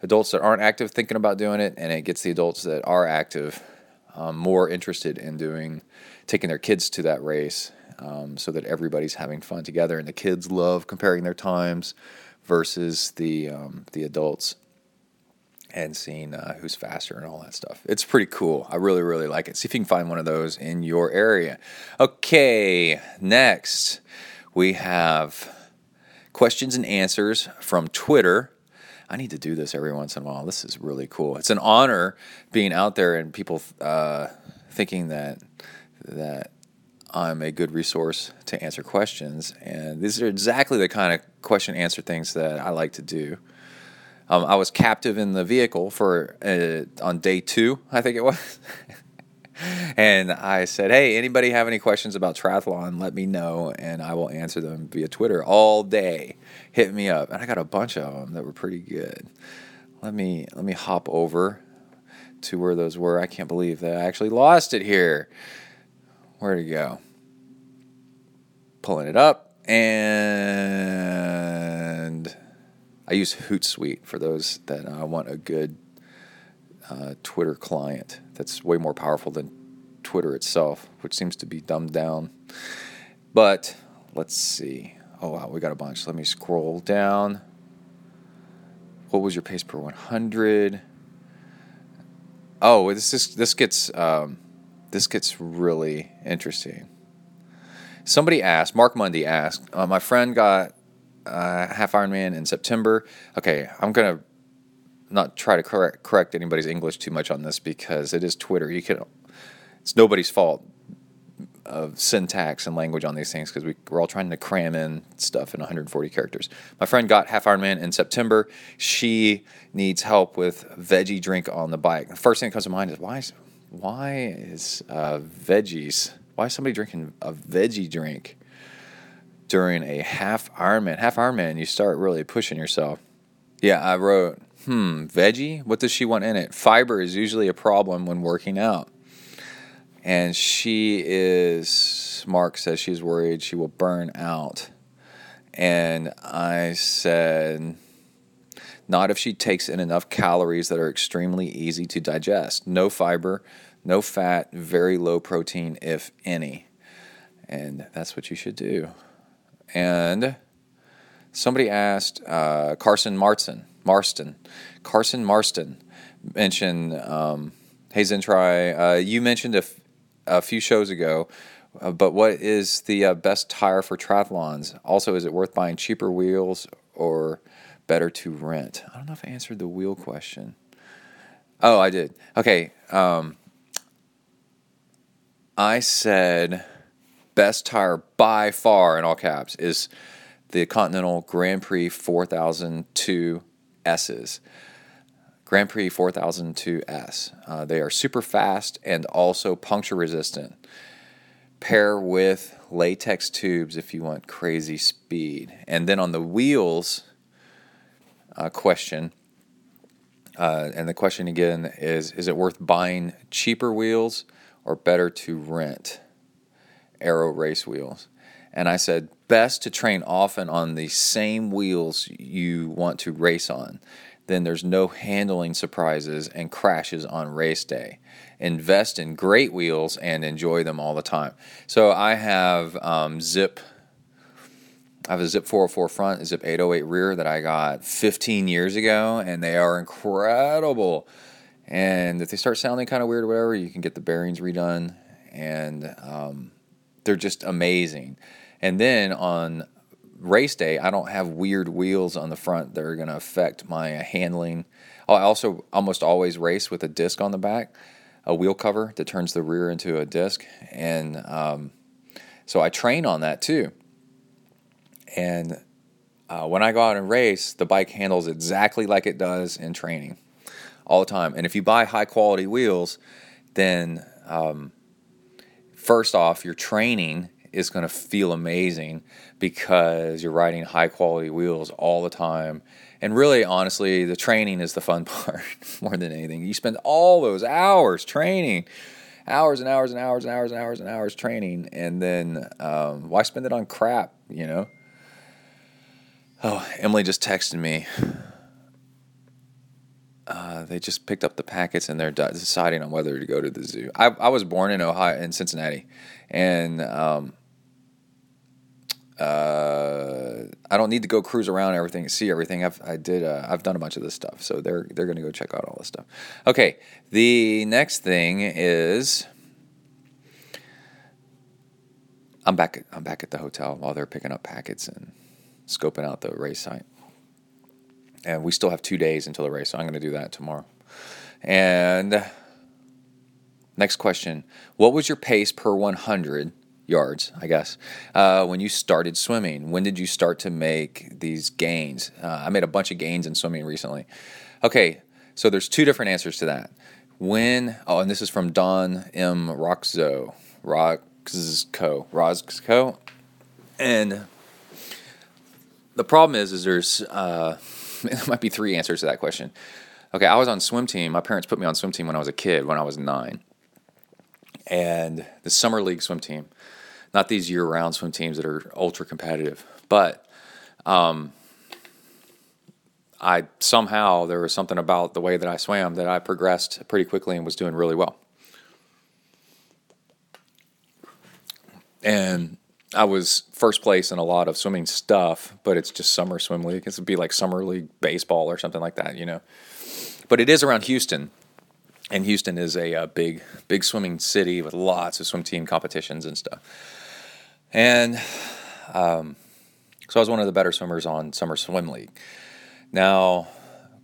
Speaker 1: adults that aren't active thinking about doing it, and it gets the adults that are active um, more interested in doing taking their kids to that race um, so that everybody's having fun together and the kids love comparing their times versus the um, the adults and seeing uh, who's faster and all that stuff. It's pretty cool. I really really like it. See if you can find one of those in your area. Okay, next we have questions and answers from Twitter. I need to do this every once in a while. This is really cool. It's an honor being out there and people uh, thinking that that I'm a good resource to answer questions. And these are exactly the kind of question answer things that I like to do. Um, I was captive in the vehicle for uh, on day two, I think it was. and I said, "Hey, anybody have any questions about triathlon? Let me know, and I will answer them via Twitter all day. Hit me up." And I got a bunch of them that were pretty good. Let me let me hop over to where those were. I can't believe that I actually lost it here. Where'd it go? Pulling it up, and I use Hootsuite for those that uh, want a good uh, Twitter client that's way more powerful than Twitter itself, which seems to be dumbed down. But let's see. Oh wow, we got a bunch. Let me scroll down. What was your pace per 100? Oh, this is this gets um, this gets really interesting. Somebody asked, Mark Mundy asked, uh, my friend got uh, half Ironman in September. Okay, I'm gonna not try to correct, correct anybody's English too much on this because it is Twitter. You can, it's nobody's fault of syntax and language on these things because we, we're all trying to cram in stuff in 140 characters. My friend got half Ironman in September. She needs help with veggie drink on the bike. The first thing that comes to mind is why is why is uh, veggies? Why is somebody drinking a veggie drink during a half Ironman? Half Ironman, you start really pushing yourself. Yeah, I wrote, hmm, veggie? What does she want in it? Fiber is usually a problem when working out. And she is, Mark says she's worried she will burn out. And I said, not if she takes in enough calories that are extremely easy to digest. No fiber, no fat, very low protein, if any. And that's what you should do. And somebody asked uh, Carson Marston, Marston, Carson Marston mentioned, um, hey ZenTri, uh, you mentioned a, f- a few shows ago, uh, but what is the uh, best tire for triathlons? Also, is it worth buying cheaper wheels or better to rent? I don't know if I answered the wheel question. Oh, I did. Okay. Um, I said best tire by far in all caps is the Continental Grand Prix 4002 S's. Grand Prix 4002S. Uh, they are super fast and also puncture resistant. Pair with latex tubes if you want crazy speed. And then on the wheels uh, question, uh, and the question again is Is it worth buying cheaper wheels or better to rent aero race wheels? And I said, best to train often on the same wheels you want to race on. then there's no handling surprises and crashes on race day. Invest in great wheels and enjoy them all the time. So I have um, Zipp. I have a Zipp 404 front, a Zipp 808 rear that I got 15 years ago, and they are incredible. And if they start sounding kind of weird or whatever, you can get the bearings redone, and um, they're just amazing. And then on race day, I don't have weird wheels on the front that are going to affect my handling. I also almost always race with a disc on the back, a wheel cover that turns the rear into a disc, and um, so I train on that too. And uh, when I go out and race, the bike handles exactly like it does in training all the time. And if you buy high quality wheels, then um, first off, your training is going to feel amazing because you're riding high quality wheels all the time. And really, honestly, the training is the fun part more than anything. You spend all those hours training, hours and hours and hours and hours and hours and hours training, and then um, why spend it on crap, you know? Oh, Emily just texted me. Uh, they just picked up the packets and they're deciding on whether to go to the zoo. I, I was born in Ohio, in Cincinnati, and um, uh, I don't need to go cruise around everything, see everything. I've I did uh, I've done a bunch of this stuff, so they're they're going to go check out all this stuff. Okay, the next thing is I'm back I'm back at the hotel while they're picking up packets and scoping out the race site. And we still have two days until the race, so I'm going to do that tomorrow. And next question: What was your pace per 100? Yards, I guess, uh, when you started swimming? When did you start to make these gains? Uh, I made a bunch of gains in swimming recently. Okay, so there's two different answers to that. When, oh, and this is from Don M. Roxo, Roxco, Roxco. And the problem is, is there's, uh, there might be three answers to that question. Okay, I was on swim team. My parents put me on swim team when I was a kid, when I was nine. And the summer league swim team not these year round swim teams that are ultra competitive, but um, I somehow there was something about the way that I swam that I progressed pretty quickly and was doing really well. And I was first place in a lot of swimming stuff, but it's just summer swim league. It would be like summer league baseball or something like that, you know. But it is around Houston, and Houston is a, a big, big swimming city with lots of swim team competitions and stuff. And um, so I was one of the better swimmers on Summer Swim League. Now,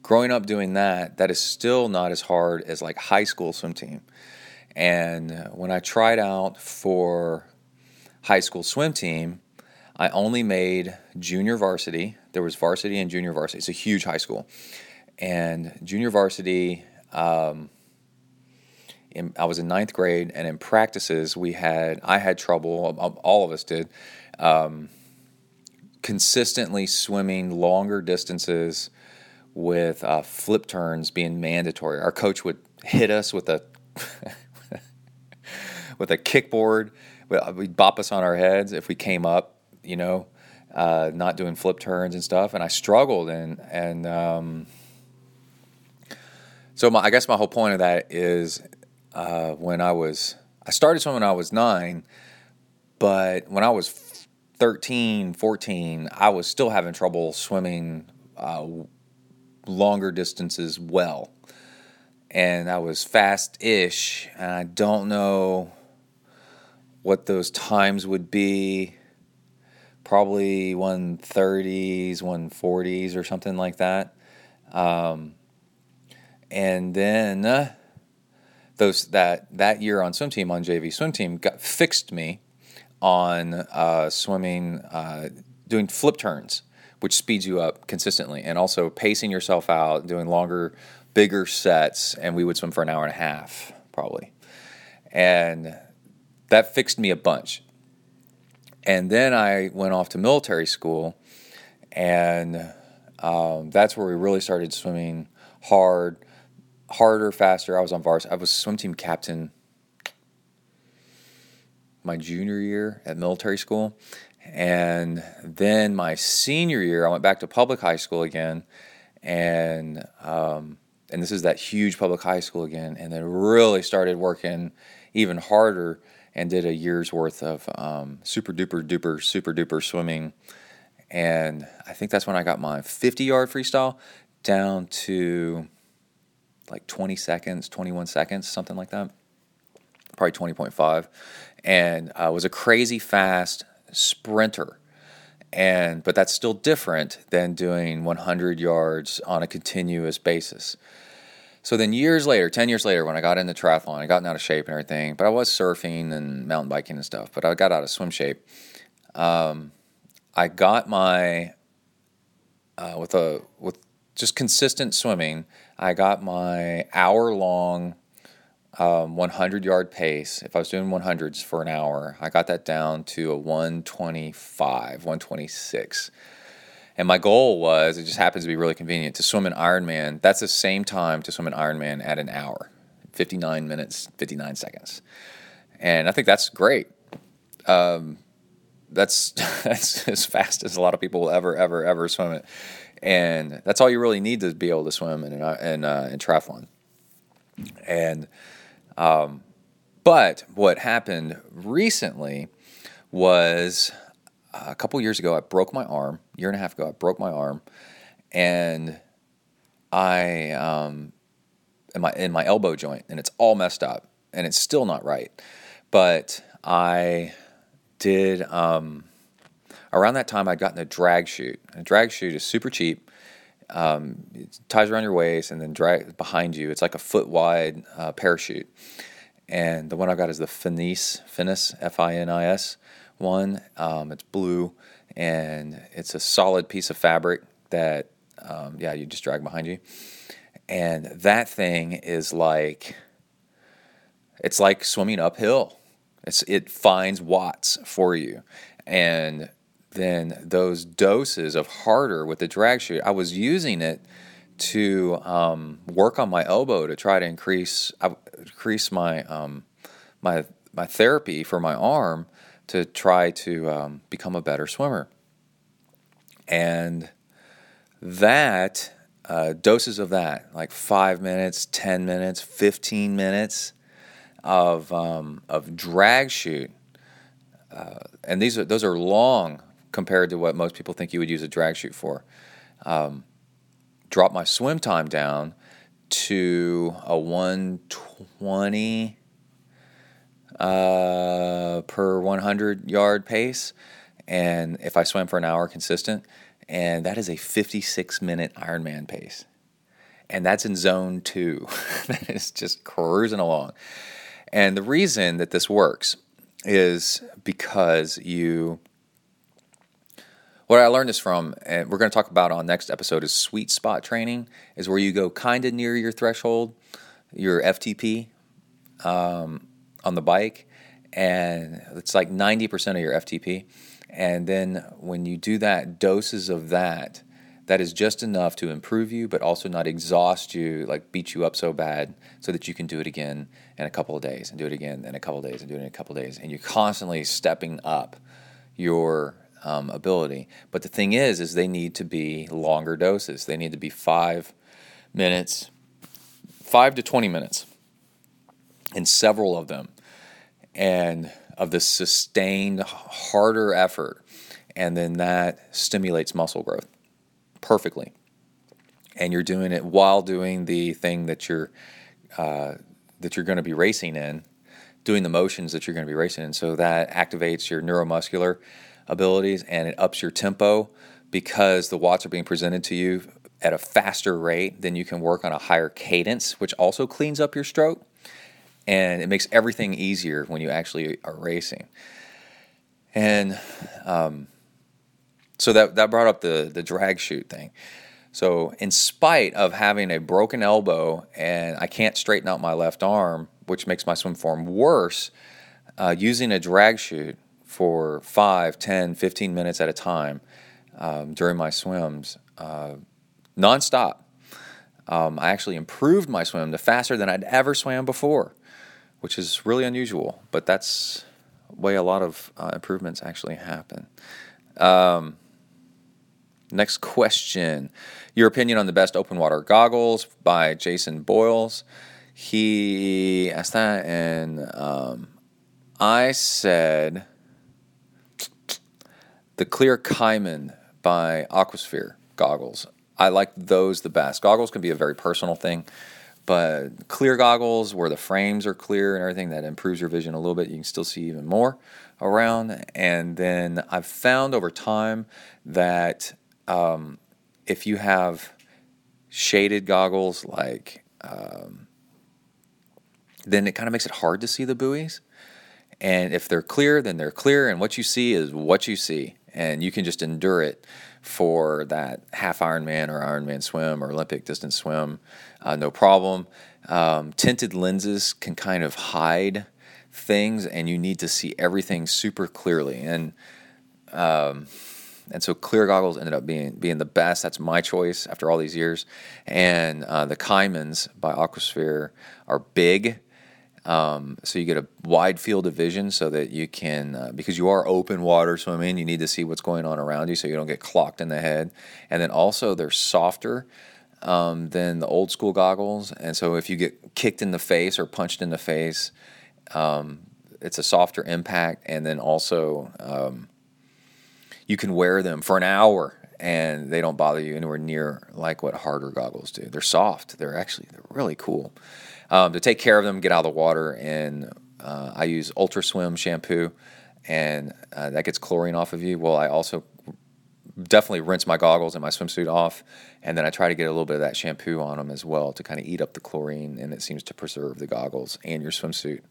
Speaker 1: growing up doing that, that is still not as hard as like high school swim team. And when I tried out for high school swim team, I only made junior varsity. There was varsity and junior varsity. It's a huge high school. And junior varsity, um, in, I was in ninth grade, and in practices, we had I had trouble. All of us did. Um, consistently swimming longer distances with uh, flip turns being mandatory. Our coach would hit us with a with a kickboard. We'd bop us on our heads if we came up, you know, uh, not doing flip turns and stuff. And I struggled, and and um, so my, I guess my whole point of that is uh, when I was, I started swimming when I was nine, but when I was 13, 14, I was still having trouble swimming uh, longer distances well. And I was fast ish, and I don't know what those times would be. Probably 130s, 140s, or something like that. Um, and then uh, those that that year on swim team on JV swim team got fixed me on uh, swimming, uh, doing flip turns, which speeds you up consistently, and also pacing yourself out, doing longer, bigger sets, and we would swim for an hour and a half probably, and that fixed me a bunch. And then I went off to military school, and um, that's where we really started swimming hard harder, faster. I was on varsity. I was swim team captain my junior year at military school. And then my senior year, I went back to public high school again. and um, and this is that huge public high school again, and then really started working even harder and did a year's worth of um, super duper duper super duper swimming, and I think that's when I got my 50 yard freestyle down to like 20 seconds, 21 seconds, something like that, probably 20.5, and uh, was a crazy fast sprinter. And but that's still different than doing 100 yards on a continuous basis. So then years later 10 years later when i got into triathlon i gotten out of shape and everything but i was surfing and mountain biking and stuff but i got out of swim shape. Um, i got my uh, with a with just consistent swimming i got my hour long um, 100 yard pace. If I was doing 100s for an hour, I got that down to a 125, 126. And my goal was, it just happens to be really convenient, to swim an Ironman. That's the same time to swim an Ironman at an hour 59 minutes, 59 seconds. And I think that's great. Um, that's, that's as fast as a lot of people will ever, ever, ever swim it. And that's all you really need to be able to swim in, in, uh, in triathlon. And um, but what happened recently was a couple years ago, I broke my arm. Year and a half ago, I broke my arm, and I um, in my in my elbow joint, and it's all messed up, and it's still not right. But I did um, around that time. I'd gotten a drag chute. A drag chute is super cheap. Um, it ties around your waist and then drag behind you. It's like a foot wide uh, parachute. And the one I got is the Finis, Finis, F I N I S one. Um, it's blue and it's a solid piece of fabric that, um, yeah, you just drag behind you. And that thing is like, it's like swimming uphill. It's, it finds watts for you. And then those doses of harder with the drag chute, I was using it to um, work on my elbow to try to increase uh, increase my um, my my therapy for my arm to try to um, become a better swimmer. And that uh, doses of that, like five minutes, ten minutes, fifteen minutes of um, of drag chute, uh, and these are those are long compared to what most people think you would use a drag chute for. Um, drop my swim time down to a 120 uh, per 100 yard pace. And if I swim for an hour consistent, and that is a 56 minute Ironman pace. And that's in zone two. that is just cruising along. And the reason that this works is because you what I learned this from, and we're going to talk about on next episode, is sweet spot training, is where you go kind of near your threshold, your FTP um, on the bike, and it's like 90% of your FTP. And then when you do that, doses of that, that is just enough to improve you, but also not exhaust you, like beat you up so bad, so that you can do it again in a couple of days, and do it again in a couple of days, and do it in a couple of days. And you're constantly stepping up your um, ability. But the thing is, is they need to be longer doses. They need to be five minutes, five to twenty minutes, in several of them, and of the sustained harder effort, and then that stimulates muscle growth perfectly. And you're doing it while doing the thing that you're uh, that you're going to be racing in, doing the motions that you're going to be racing in. So that activates your neuromuscular abilities and it ups your tempo because the watts are being presented to you at a faster rate, then you can work on a higher cadence, which also cleans up your stroke. And it makes everything easier when you actually are racing. And um, so that, that brought up the, the drag chute thing. So, in spite of having a broken elbow and I can't straighten out my left arm, which makes my swim form worse, uh, using a drag chute for 5, 10, 15 minutes at a time um, during my swims, uh, nonstop. Um, I actually improved my swim to faster than I'd ever swam before, which is really unusual, but that's the way a lot of uh, improvements actually happen. Um, Next question. Your opinion on the best open water goggles by Jason Boyles. He asked that, and um, I said the Clear Kaiman by Aquasphere goggles. I like those the best. Goggles can be a very personal thing, but clear goggles where the frames are clear and everything that improves your vision a little bit. You can still see even more around. And then I've found over time that um, if you have shaded goggles, like um, then it kind of makes it hard to see the buoys. And if they're clear, then they're clear, and what you see is what you see, and you can just endure it for that half Ironman or Ironman swim or Olympic distance swim, uh, no problem. Um, tinted lenses can kind of hide things, and you need to see everything super clearly. And um, and so clear goggles ended up being being the best. That's my choice after all these years. And uh, the Kaimans by Aquasphere are big. Um, so you get a wide field of vision so that you can, uh, because you are open water swimming, you need to see what's going on around you so you don't get clocked in the head. And then also they're softer um, than the old school goggles. And so if you get kicked in the face or punched in the face, um, it's a softer impact. And then also um, you can wear them for an hour and they don't bother you anywhere near like what harder goggles do. They're soft. They're actually they're really cool um, to take care of them, get out of the water, and uh, I use Ultra Swim shampoo, and uh, that gets chlorine off of you. Well, I also definitely rinse my goggles and my swimsuit off, and then I try to get a little bit of that shampoo on them as well to kind of eat up the chlorine, and it seems to preserve the goggles and your swimsuit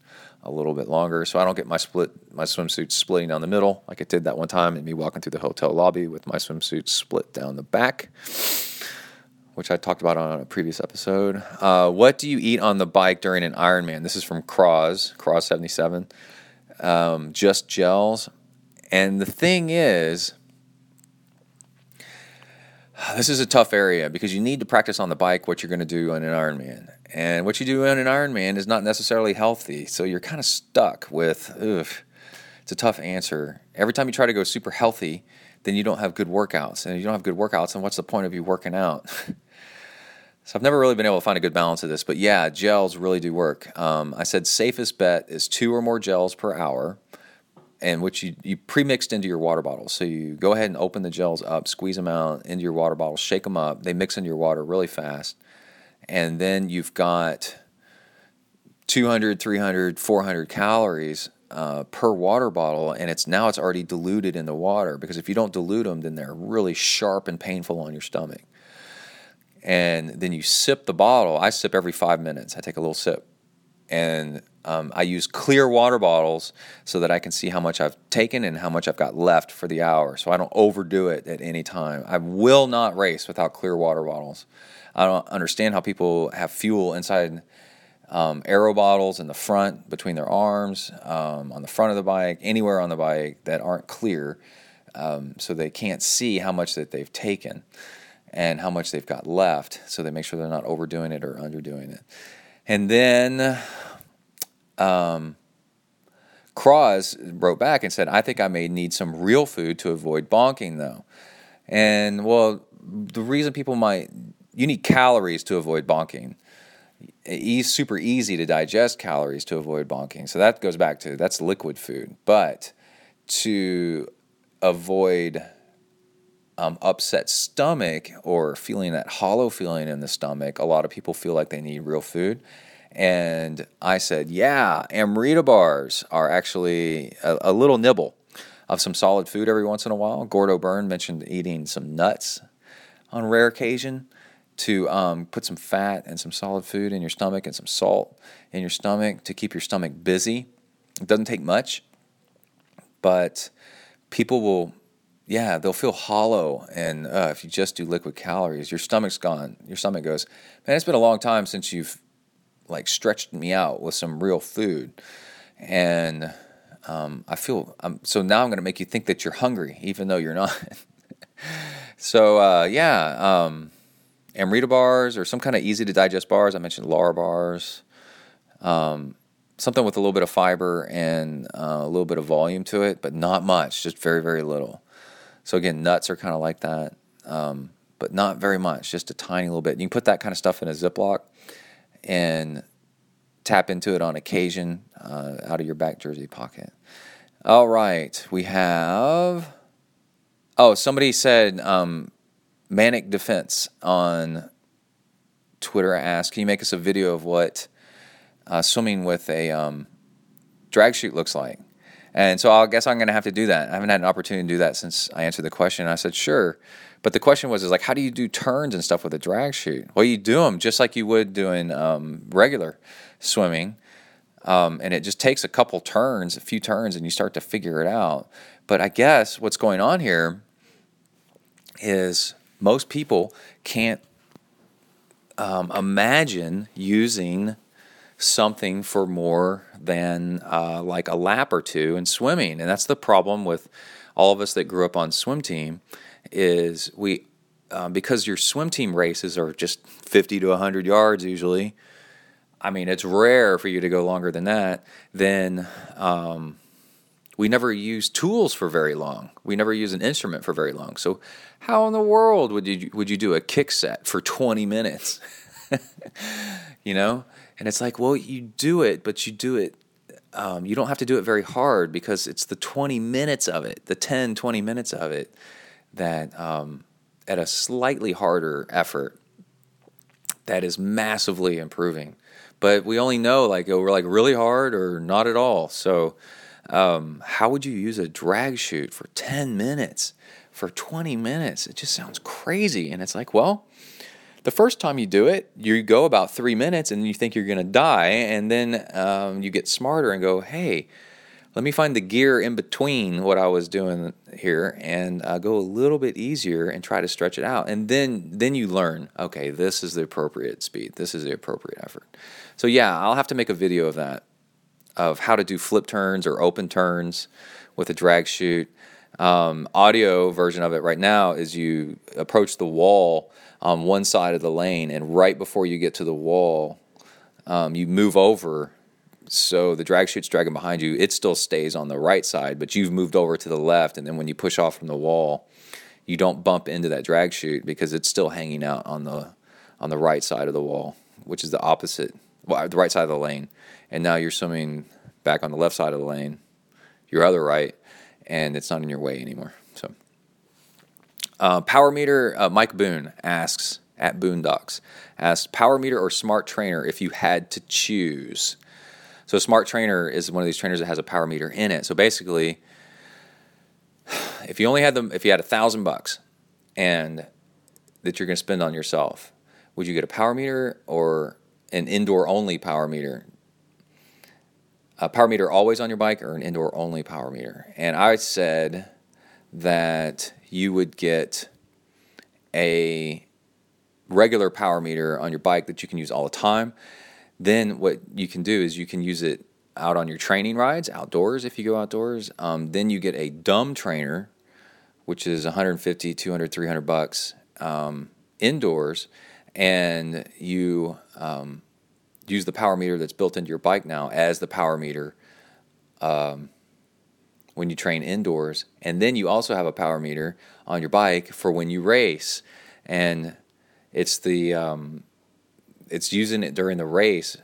Speaker 1: a little bit longer. So I don't get my split my swimsuit splitting down the middle like it did that one time, and me walking through the hotel lobby with my swimsuit split down the back which I talked about on a previous episode. Uh, what do you eat on the bike during an Ironman? This is from Cross, Cross 77. Um, just gels. And the thing is, this is a tough area because you need to practice on the bike what you're going to do on an Ironman. And what you do on an Ironman is not necessarily healthy. So you're kind of stuck with, ugh, it's a tough answer. Every time you try to go super healthy, then you don't have good workouts. And you don't have good workouts, then what's the point of you working out? So I've never really been able to find a good balance of this, but yeah, gels really do work. Um, I said safest bet is two or more gels per hour, and which you, you pre-mixed into your water bottle. So you go ahead and open the gels up, squeeze them out into your water bottle, shake them up. They mix into your water really fast, and then you've got 200, 300, 400 calories uh, per water bottle, and it's now it's already diluted in the water because if you don't dilute them, then they're really sharp and painful on your stomach and then you sip the bottle. I sip every five minutes. I take a little sip, and um, I use clear water bottles so that I can see how much I've taken and how much I've got left for the hour. So I don't overdo it at any time. I will not race without clear water bottles. I don't understand how people have fuel inside um, aero bottles in the front between their arms, um, on the front of the bike, anywhere on the bike that aren't clear, um, so they can't see how much that they've taken and how much they've got left so they make sure they're not overdoing it or underdoing it. And then um, Cross wrote back and said, I think I may need some real food to avoid bonking though. And well, the reason people might, you need calories to avoid bonking. It's super easy to digest calories to avoid bonking. So that goes back to that's liquid food. But to avoid um, upset stomach or feeling that hollow feeling in the stomach, a lot of people feel like they need real food. And I said, yeah, Amrita bars are actually a, a little nibble of some solid food every once in a while. Gordo Byrne mentioned eating some nuts on rare occasion to um, put some fat and some solid food in your stomach and some salt in your stomach to keep your stomach busy. It doesn't take much, but people will yeah, they'll feel hollow. And uh, if you just do liquid calories, your stomach's gone. Your stomach goes, man, it's been a long time since you've like stretched me out with some real food. And um, I feel, um, so now I'm going to make you think that you're hungry, even though you're not. so, uh, yeah, um, Amrita bars or some kind of easy to digest bars. I mentioned Lara bars. Um, something with a little bit of fiber and uh, a little bit of volume to it, but not much, just very, very little. So again, nuts are kind of like that. um, but not very much, just a tiny little bit. You can put that kind of stuff in a Ziploc and tap into it on occasion uh, out of your back jersey pocket. All right, we have. Oh, somebody said um, Manic Defense on Twitter asked, "Can you make us a video of what uh, swimming with a um, drag chute looks like?" And so I guess I'm going to have to do that. I haven't had an opportunity to do that since I answered the question. I said, "Sure," but the question was, "Is like, how do you do turns and stuff with a drag chute?" Well, you do them just like you would doing um, regular swimming. Um, and it just takes a couple turns, a few turns, and you start to figure it out. But I guess what's going on here is most people can't um, imagine using something for more than uh, like a lap or two in swimming, and that's the problem with all of us that grew up on swim team. Is we um, because your swim team races are just 50 to 100 yards usually I mean, it's rare for you to go longer than that. Then um, we never use tools for very long. We never use an instrument for very long. So, how in the world would you would you do a kick set for 20 minutes? you know, and it's like, well, you do it, but you do it. Um, you don't have to do it very hard because it's the 20 minutes of it, the 10, 20 minutes of it that um, at a slightly harder effort that is massively improving but we only know like over like really hard or not at all. So, um, how would you use a drag chute for 10 minutes, for 20 minutes? It just sounds crazy. And it's like, well, the first time you do it, you go about three minutes and you think you're going to die. And then um, you get smarter and go, hey, let me find the gear in between what I was doing here and uh, go a little bit easier and try to stretch it out. And then then you learn, okay, this is the appropriate speed. This is the appropriate effort. So yeah, I'll have to make a video of that of how to do flip turns or open turns with a drag chute. Um, audio version of it right now is you approach the wall on one side of the lane, and right before you get to the wall, um, you move over so the drag chute's dragging behind you. It still stays on the right side, but you've moved over to the left. And then when you push off from the wall, you don't bump into that drag chute because it's still hanging out on the on the right side of the wall, which is the opposite, well, the right side of the lane. And now you're swimming back on the left side of the lane, your other right, and it's not in your way anymore. Uh, power meter. Uh, Mike Boone asks at Boondocks asks power meter or smart trainer if you had to choose. So Smart Trainer is one of these trainers that has a power meter in it. So basically, if you only had them, if you had a thousand bucks, and that you're going to spend on yourself, would you get a power meter or an indoor only power meter? A power meter always on your bike or an indoor only power meter? And I said that you would get a regular power meter on your bike that you can use all the time then what you can do is you can use it out on your training rides, outdoors if you go outdoors. Um, then you get a dumb trainer, which is 150, 200, 300 bucks um, indoors, and you um, use the power meter that's built into your bike now as the power meter um, when you train indoors. And then you also have a power meter on your bike for when you race, and it's the um, it's using it during the race.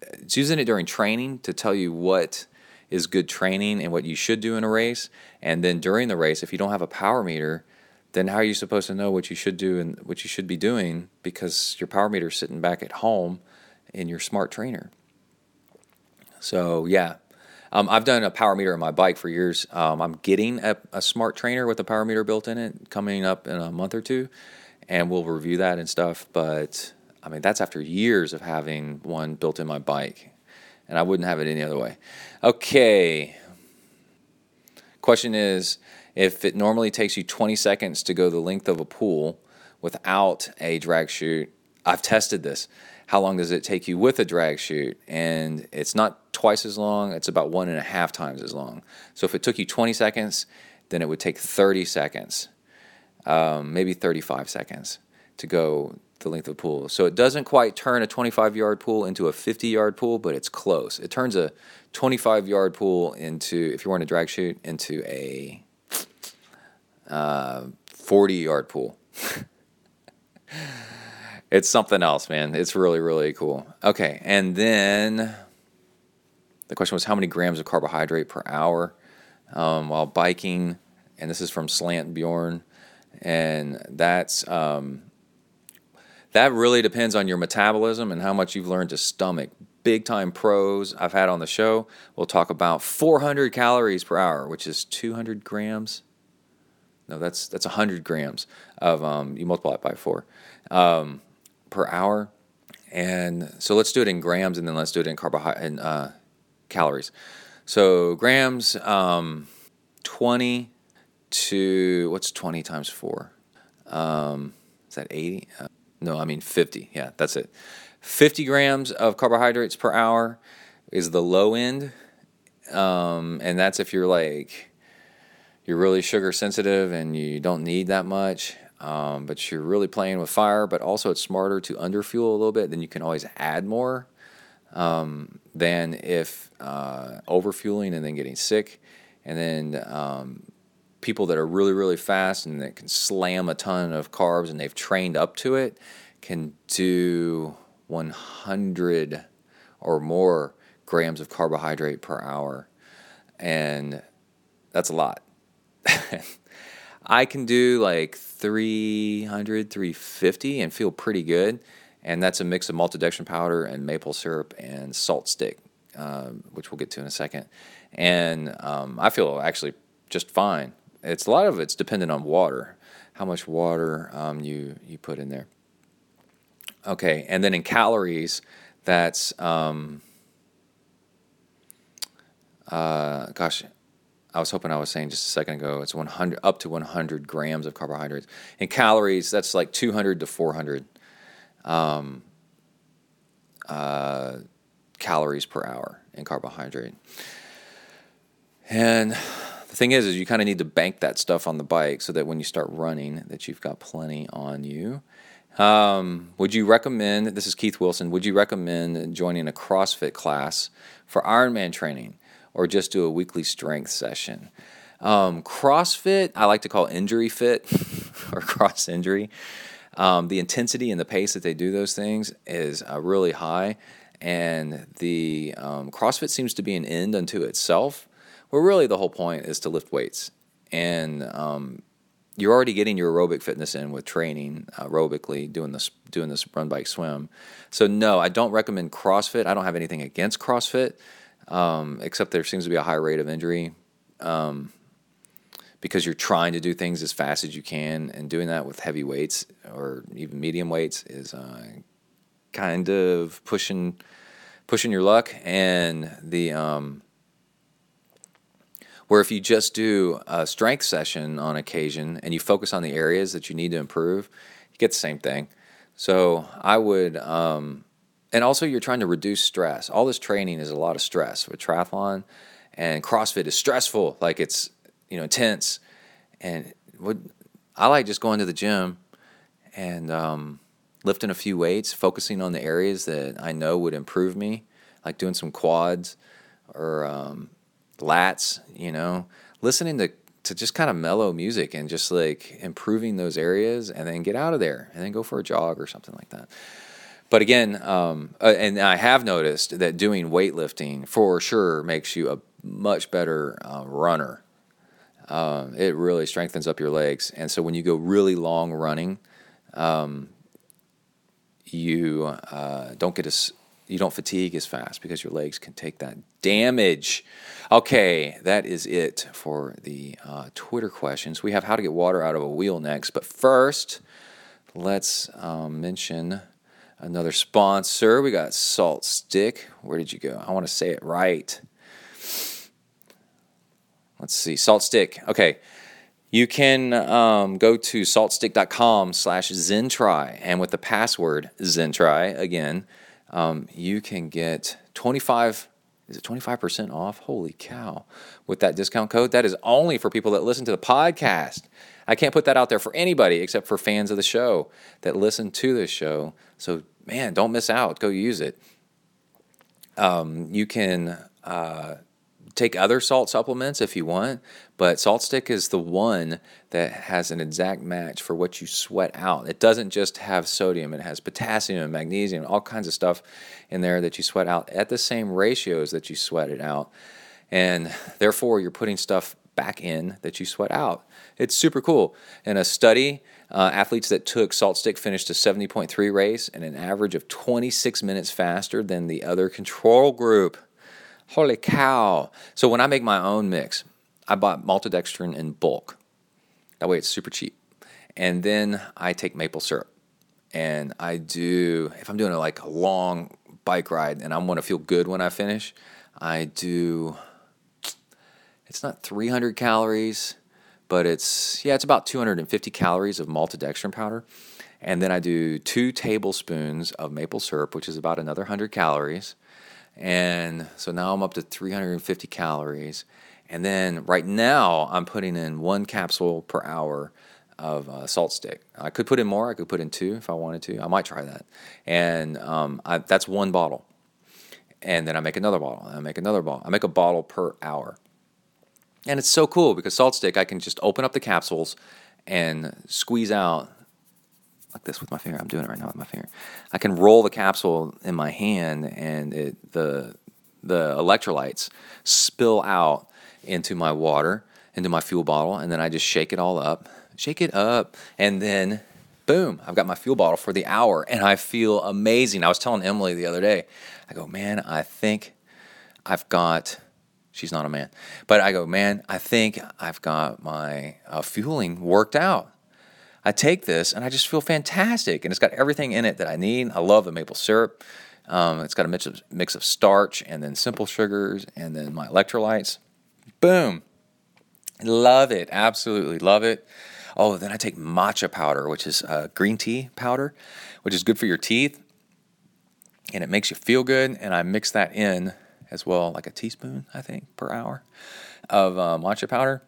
Speaker 1: It's using it during training to tell you what is good training and what you should do in a race. And then during the race, if you don't have a power meter, then how are you supposed to know what you should do and what you should be doing because your power meter is sitting back at home in your smart trainer? So yeah, um, I've done a power meter on my bike for years. Um, I'm getting a, a, smart trainer with a power meter built in it coming up in a month or two, and we'll review that and stuff. But I mean, that's after years of having one built in my bike, and I wouldn't have it any other way. Okay. Question is if it normally takes you 20 seconds to go the length of a pool without a drag chute, I've tested this. How long does it take you with a drag chute? And it's not twice as long, it's about one and a half times as long. So if it took you 20 seconds, then it would take 30 seconds, um, maybe 35 seconds to go the length of the pool. So it doesn't quite turn a 25 yard pool into a 50 yard pool, but it's close. It turns a 25 yard pool into, if you're wearing a drag chute, into a uh, 40 yard pool. it's something else, man. It's really, really cool. Okay, and then the question was how many grams of carbohydrate per hour um, while biking, and this is from Slant Bjorn, and that's um, that really depends on your metabolism and how much you've learned to stomach. Big time pros I've had on the show will talk about 400 calories per hour, which is 200 grams. No, that's that's 100 grams of um, you multiply it by four um, per hour. And so let's do it in grams, and then let's do it in carbohydrate in uh, calories. So grams, um, 20 to what's 20 times four? Um, is that 80? Uh, no, I mean 50. Yeah, that's it. 50 grams of carbohydrates per hour is the low end. Um, and that's if you're like, you're really sugar sensitive and you don't need that much, um, but you're really playing with fire. But also, it's smarter to underfuel a little bit. Then you can always add more um, than if uh, overfueling and then getting sick. And then um, people that are really, really fast and that can slam a ton of carbs and they've trained up to it can do 100 or more grams of carbohydrate per hour. And that's a lot. I can do like 300, 350 and feel pretty good. And that's a mix of maltodextrin powder and maple syrup and salt stick, um, which we'll get to in a second. And um, I feel actually just fine. It's a lot of it's dependent on water, how much water um, you you put in there. Okay, and then in calories, that's um, uh, gosh, I was hoping I was saying just a second ago. It's 100 up to 100 grams of carbohydrates. In calories, that's like 200 to 400 um, uh, calories per hour in carbohydrate. And the thing is, is you kind of need to bank that stuff on the bike so that when you start running, that you've got plenty on you. Um, would you recommend? This is Keith Wilson. Would you recommend joining a CrossFit class for Ironman training, or just do a weekly strength session? Um, CrossFit, I like to call injury fit or cross injury. Um, the intensity and the pace that they do those things is uh, really high, and the um, CrossFit seems to be an end unto itself. Where really the whole point is to lift weights, and um, you're already getting your aerobic fitness in with training aerobically, doing this doing this run, bike, swim. So no, I don't recommend CrossFit. I don't have anything against CrossFit, um, except there seems to be a high rate of injury. Um, because you're trying to do things as fast as you can, and doing that with heavy weights or even medium weights is uh, kind of pushing pushing your luck. And the um, where if you just do a strength session on occasion and you focus on the areas that you need to improve, you get the same thing. So I would, um, and also you're trying to reduce stress. All this training is a lot of stress with triathlon, and CrossFit is stressful. Like it's you know intense, and what I like just going to the gym and um, lifting a few weights, focusing on the areas that I know would improve me, like doing some quads or um, lats, you know, listening to to just kind of mellow music and just like improving those areas and then get out of there and then go for a jog or something like that. But again, um, uh, and I have noticed that doing weightlifting for sure makes you a much better uh, runner. Um, it really strengthens up your legs. And so when you go really long running, um, you uh, don't get as you don't fatigue as fast because your legs can take that damage. Okay, that is it for the uh, Twitter questions. We have how to get water out of a wheel next, but first, let's um, mention another sponsor. We got Salt Stick. Where did you go? I want to say it right. Let's see, Salt Stick. Okay. You can um, go to saltstick.com slash ZenTri, and with the password ZenTri, again, um, you can get 25 is it 25% off? Holy cow. With that discount code that is only for people that listen to the podcast. I can't put that out there for anybody except for fans of the show that listen to this show. So man don't miss out. Go use it. Um, you can uh, take other salt supplements if you want, but Salt Stick is the one that has an exact match for what you sweat out. It doesn't just have sodium, it has potassium and magnesium, all kinds of stuff in there that you sweat out at the same ratios that you sweat it out. And therefore, you're putting stuff back in that you sweat out. It's super cool. In a study, uh, athletes that took Salt Stick finished a 70.3 race and an average of 26 minutes faster than the other control group. Holy cow. So when I make my own mix, I bought maltodextrin in bulk. That way it's super cheap. And then I take maple syrup. And I do, if I'm doing a, like a long bike ride and I want to feel good when I finish, I do, it's not 300 calories, but it's, yeah, it's about 250 calories of maltodextrin powder. And then I do two tablespoons of maple syrup, which is about another 100 calories. And so now I'm up to 350 calories. And then right now I'm putting in one capsule per hour of uh, salt stick. I could put in more. I could put in two if I wanted to. I might try that. And um, I, that's one bottle. And then I make another bottle. I make another bottle. I make a bottle per hour. And it's so cool because salt stick, I can just open up the capsules and squeeze out like this with my finger. I'm doing it right now with my finger. I can roll the capsule in my hand, and it, the the electrolytes spill out into my water, into my fuel bottle, and then I just shake it all up, shake it up, and then boom, I've got my fuel bottle for the hour, and I feel amazing. I was telling Emily the other day, I go, man, I think I've got. She's not a man, but I go, man, I think I've got my uh, fueling worked out. I take this and I just feel fantastic. And it's got everything in it that I need. I love the maple syrup. Um, it's got a mix of, mix of starch and then simple sugars and then my electrolytes. Boom. Love it. Absolutely love it. Oh, then I take matcha powder, which is uh, green tea powder, which is good for your teeth. And it makes you feel good. And I mix that in as well, like a teaspoon, I think, per hour of uh, matcha powder.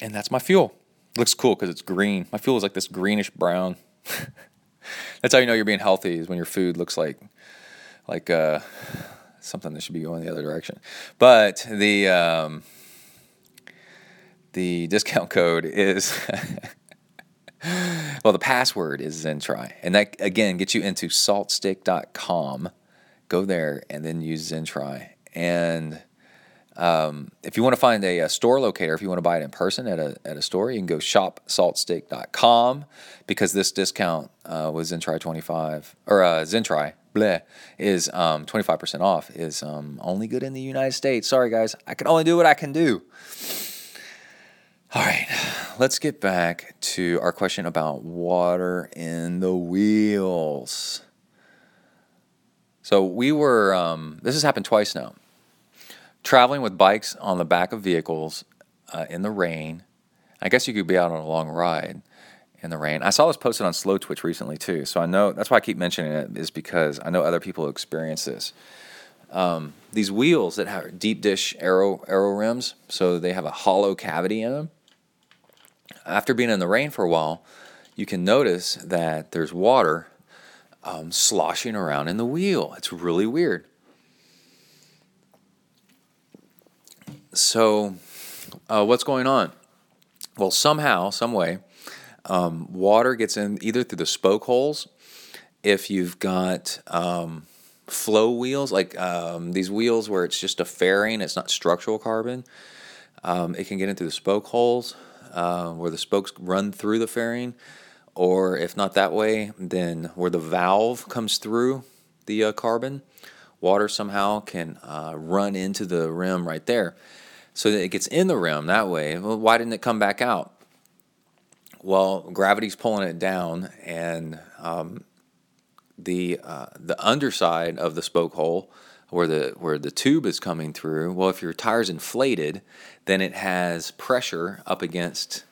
Speaker 1: And that's my fuel looks cool because it's green. My fuel is like this greenish brown. That's how you know you're being healthy is when your food looks like like uh, something that should be going the other direction. But the um, the discount code is well, the password is ZenTri, and that again gets you into saltstick.com. Go there and then use ZenTri and um, if you want to find a, a, store locator, if you want to buy it in person at a, at a store, you can go shopsaltstick.com because this discount uh, was ZenTri 25 or uh, ZenTri bleh, is um, 25% off is um, only good in the United States. Sorry, guys. I can only do what I can do. All right, let's get back to our question about water in the wheels. So we were, um, this has happened twice now traveling with bikes on the back of vehicles uh, in the rain. I guess you could be out on a long ride in the rain. I saw this posted on Slowtwitch recently too, so I know that's why I keep mentioning it is because I know other people experience this. Um, these wheels that have deep dish arrow aero rims, so they have a hollow cavity in them. After being in the rain for a while, you can notice that there's water um, sloshing around in the wheel. It's really weird. So, uh, what's going on? Well, somehow, some way, um, water gets in either through the spoke holes. If you've got um, flow wheels, like um, these wheels where it's just a fairing, it's not structural carbon, um, it can get into the spoke holes uh, where the spokes run through the fairing. Or if not that way, then where the valve comes through the uh, carbon, water somehow can uh, run into the rim right there so that it gets in the rim that way. Well, why didn't it come back out? Well, gravity's pulling it down, and um, the uh, the underside of the spoke hole, where the where the tube is coming through. Well, if your tire's inflated, then it has pressure up against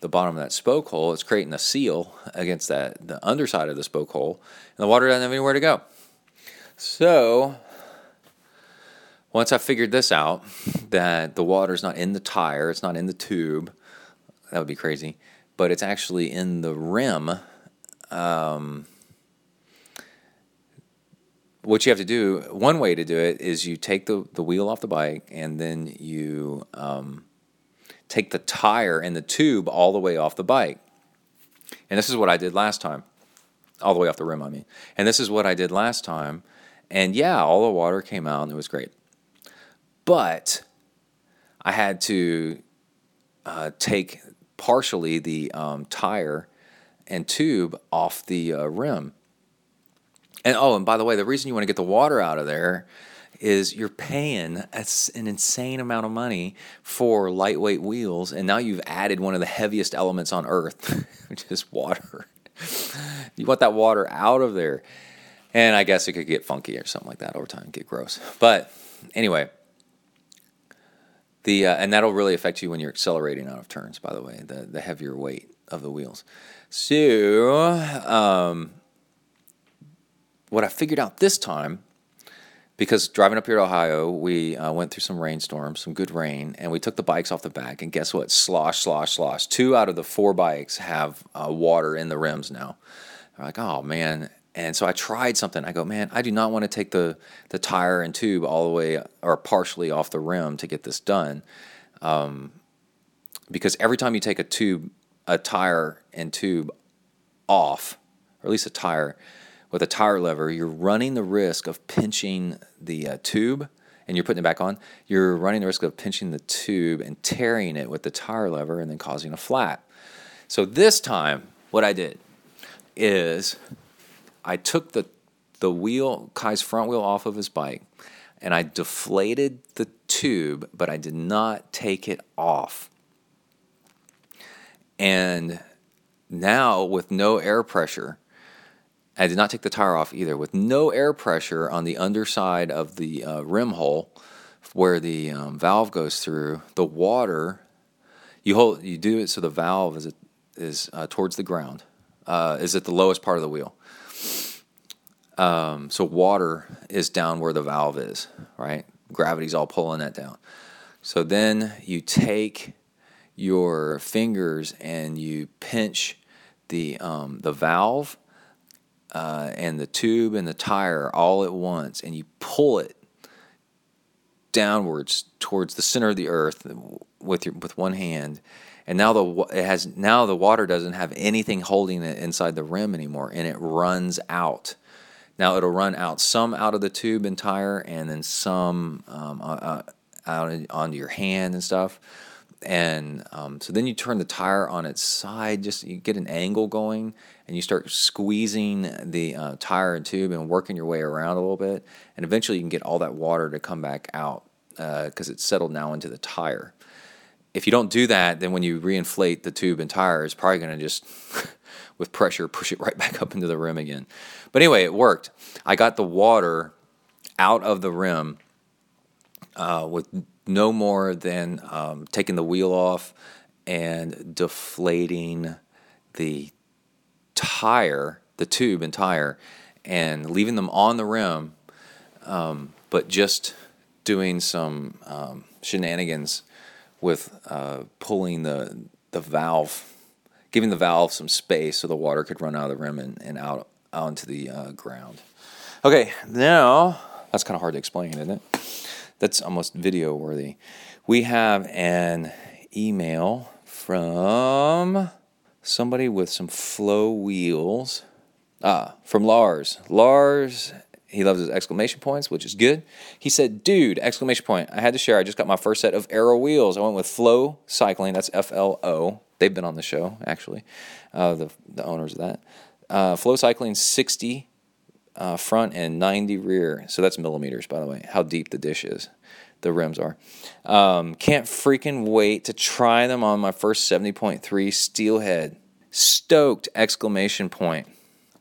Speaker 1: the bottom of that spoke hole. It's creating a seal against that the underside of the spoke hole, and the water doesn't have anywhere to go. So once I figured this out, that the water's not in the tire, it's not in the tube, that would be crazy, but it's actually in the rim. Um, what you have to do, one way to do it is you take the, the wheel off the bike and then you um, take the tire and the tube all the way off the bike. And this is what I did last time, all the way off the rim, I mean. And this is what I did last time. And yeah, all the water came out and it was great. But I had to uh, take partially the um, tire and tube off the uh, rim. And oh, and by the way, the reason you want to get the water out of there is you're paying an insane amount of money for lightweight wheels, and now you've added one of the heaviest elements on Earth, which is water. you want that water out of there. And I guess it could get funky or something like that over time, get gross. But anyway, the uh, and that'll really affect you when you're accelerating out of turns. By the way, the the heavier weight of the wheels. So, um, what I figured out this time, because driving up here to Ohio, we uh, went through some rainstorms, some good rain, and we took the bikes off the back. And guess what? Slosh, slosh, slosh. Two out of the four bikes have uh, water in the rims now. They're like, oh man. And so I tried something. I go, man, I do not want to take the, the tire and tube all the way or partially off the rim to get this done. Um, because every time you take a tube, a tire and tube off, or at least a tire, with a tire lever, you're running the risk of pinching the uh, tube and you're putting it back on. You're running the risk of pinching the tube and tearing it with the tire lever and then causing a flat. So this time, what I did is I took the the wheel, Kai's front wheel off of his bike, and I deflated the tube, but I did not take it off. And now, with no air pressure, I did not take the tire off either. With no air pressure on the underside of the uh, rim hole where the um, valve goes through, the water you hold you do it so the valve is is uh, towards the ground, uh, is at the lowest part of the wheel. Um, so water is down where the valve is, right? Gravity's all pulling that down. So then you take your fingers and you pinch the um, the valve uh, and the tube and the tire all at once, and you pull it downwards towards the center of the earth with your with one hand. And now the it has now the water doesn't have anything holding it inside the rim anymore, and it runs out. Now it'll run out some out of the tube and tire, and then some um, uh, out onto your hand and stuff. And um, so then you turn the tire on its side, just you get an angle going, and you start squeezing the uh, tire and tube and working your way around a little bit, and eventually you can get all that water to come back out because uh, it's settled now into the tire. If you don't do that, then when you reinflate the tube and tire, it's probably going to just with pressure, push it right back up into the rim again. But anyway, it worked. I got the water out of the rim uh, with no more than um, taking the wheel off and deflating the tire, the tube and tire, and leaving them on the rim, um, but just doing some um, shenanigans with uh, pulling the the valve giving the valve some space so the water could run out of the rim and, and out, into the uh, ground. Okay, now that's kind of hard to explain, isn't it? That's almost video worthy. We have an email from somebody with some flow wheels. Ah, from Lars. Lars, he loves his exclamation points, which is good. He said, Dude, exclamation point. I had to share. I just got my first set of aero wheels. I went with Flow Cycling. That's F L O They've been on the show actually, uh, the the owners of that. Uh, Flow Cycling 60 uh, front and 90 rear. So that's millimeters, by the way. How deep the dish is, the rims are. Um, can't freaking wait to try them on my first 70.3 steelhead. Stoked! Exclamation point.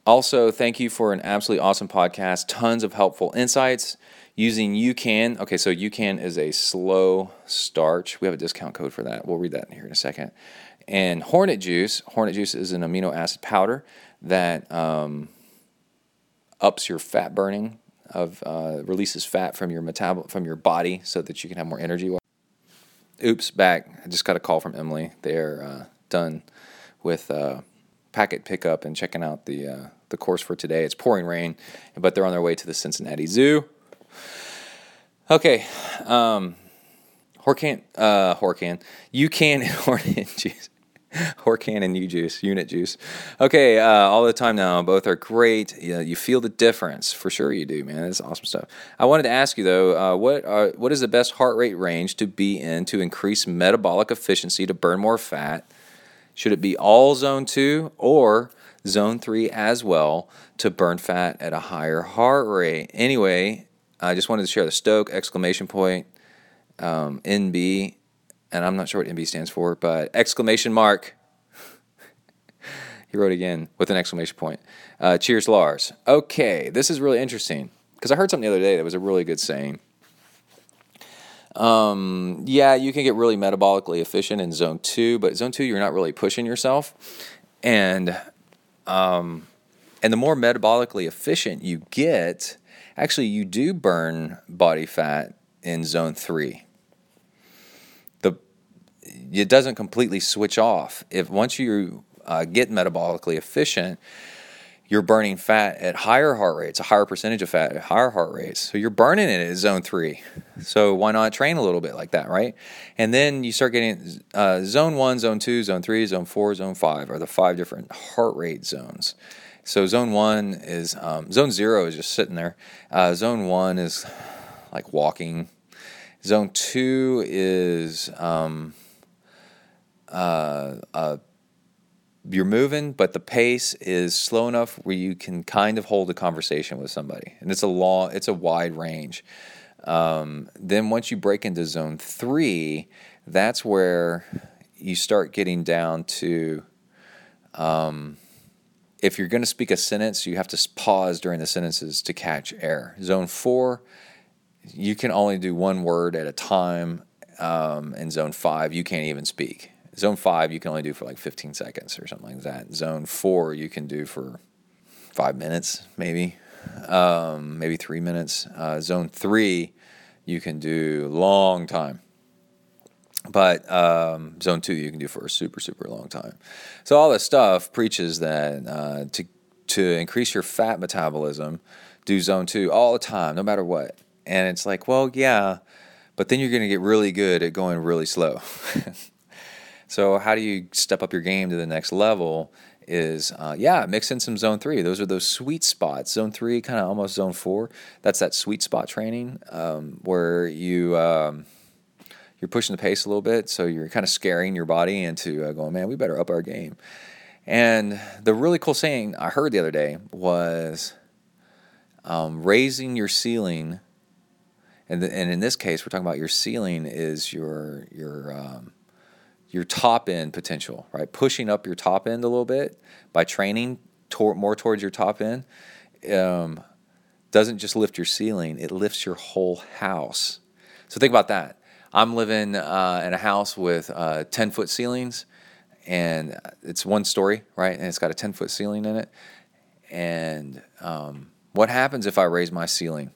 Speaker 1: Also, thank you for an absolutely awesome podcast. Tons of helpful insights using UCAN. Okay, so UCAN is a slow starch. We have a discount code for that. We'll read that here in a second. And hornet juice, hornet juice is an amino acid powder that um, ups your fat burning of uh, releases fat from your metabol from your body so that you can have more energy. Oops, back. I just got a call from Emily. They're uh, done with uh, packet pickup and checking out the uh, the course for today. It's pouring rain, but they're on their way to the Cincinnati Zoo. Okay, um, Horcan, uh, Horcan, you can Hornet juice. Horcan and U juice, unit juice. Okay, uh, all the time now. Both are great. Yeah, you feel the difference for sure. You do, man. It's awesome stuff. I wanted to ask you though, uh, what are, what is the best heart rate range to be in to increase metabolic efficiency to burn more fat? Should it be all zone two or zone three as well to burn fat at a higher heart rate? Anyway, I just wanted to share the Stoke exclamation point um, NB and I'm not sure what MB stands for, but exclamation mark. he wrote again with an exclamation point. Uh, cheers, Lars. Okay, this is really interesting because I heard something the other day that was a really good saying. Um, yeah, you can get really metabolically efficient in zone two, but zone two, you're not really pushing yourself. And, um, and the more metabolically efficient you get, actually, you do burn body fat in zone three it doesn't completely switch off. If once you uh, get metabolically efficient, you're burning fat at higher heart rates, a higher percentage of fat at higher heart rates. So you're burning it at zone three. So why not train a little bit like that, right? And then you start getting uh, zone one, zone two, zone three, zone four, zone five are the five different heart rate zones. So zone one is um, zone zero is just sitting there. Uh, zone one is like walking. Zone two is um, uh, uh, you're moving, but the pace is slow enough where you can kind of hold a conversation with somebody, and it's a long, it's a wide range. Um, then once you break into zone three, that's where you start getting down to. Um, if you're going to speak a sentence, you have to pause during the sentences to catch air. Zone four, you can only do one word at a time. Um, in zone five, you can't even speak. Zone five, you can only do for like 15 seconds or something like that. Zone four, you can do for five minutes, maybe, um, maybe three minutes. Uh, zone three, you can do long time. But um, zone two, you can do for a super, super long time. So all this stuff preaches that uh, to to increase your fat metabolism, do zone two all the time, no matter what. And it's like, well, yeah, but then you're going to get really good at going really slow. So how do you step up your game to the next level? Is uh, yeah, mix in some zone three. Those are those sweet spots. Zone three, kind of almost zone four. That's that sweet spot training um, where you. Um, you're pushing the pace a little bit, so you're kind of scaring your body into uh, going, man, we better up our game. And the really cool saying I heard the other day was um, raising your ceiling, and, and in this case, we're talking about your ceiling is your your um, your top end potential, right? Pushing up your top end a little bit by training tor- more towards your top end um, doesn't just lift your ceiling, it lifts your whole house. So think about that. I'm living uh, in a house with uh, 10 foot ceilings, and it's one story, right? And it's got a 10 foot ceiling in it. And um, what happens if I raise my ceiling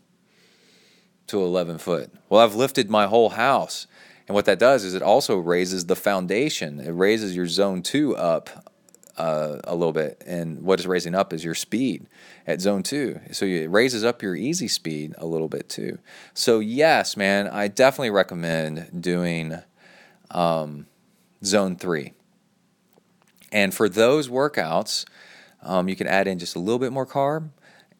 Speaker 1: to 11 foot? Well, I've lifted my whole house. And what that does is it also raises the foundation. It raises your zone two up uh, a little bit. And what is raising up is your speed at zone two. So it raises up your easy speed a little bit too. So, yes, man, I definitely recommend doing um, zone three. And for those workouts, um, you can add in just a little bit more carb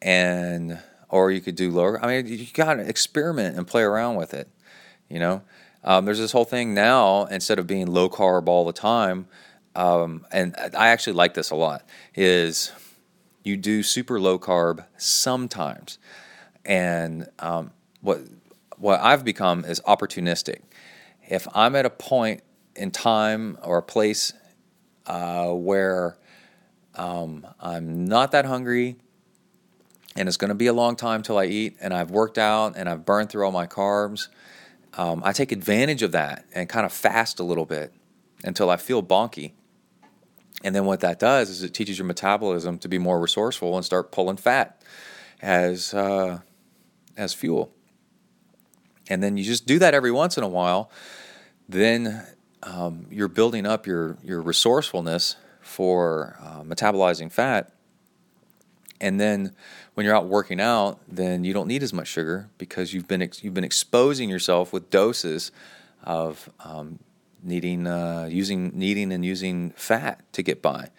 Speaker 1: and or you could do lower. I mean, you got to experiment and play around with it, you know. Um, there's this whole thing now, instead of being low carb all the time, um, and I actually like this a lot, is you do super low carb sometimes. And um, what, what I've become is opportunistic. If I'm at a point in time or a place uh, where um, I'm not that hungry, and it's going to be a long time till I eat, and I've worked out and I've burned through all my carbs, um, I take advantage of that and kind of fast a little bit until I feel bonky. And then what that does is it teaches your metabolism to be more resourceful and start pulling fat as uh, as fuel. And then you just do that every once in a while. Then um, you're building up your your resourcefulness for uh, metabolizing fat. And then when you're out working out, then you don't need as much sugar because you've been ex- you've been exposing yourself with doses of um, needing uh, using needing and using fat to get by.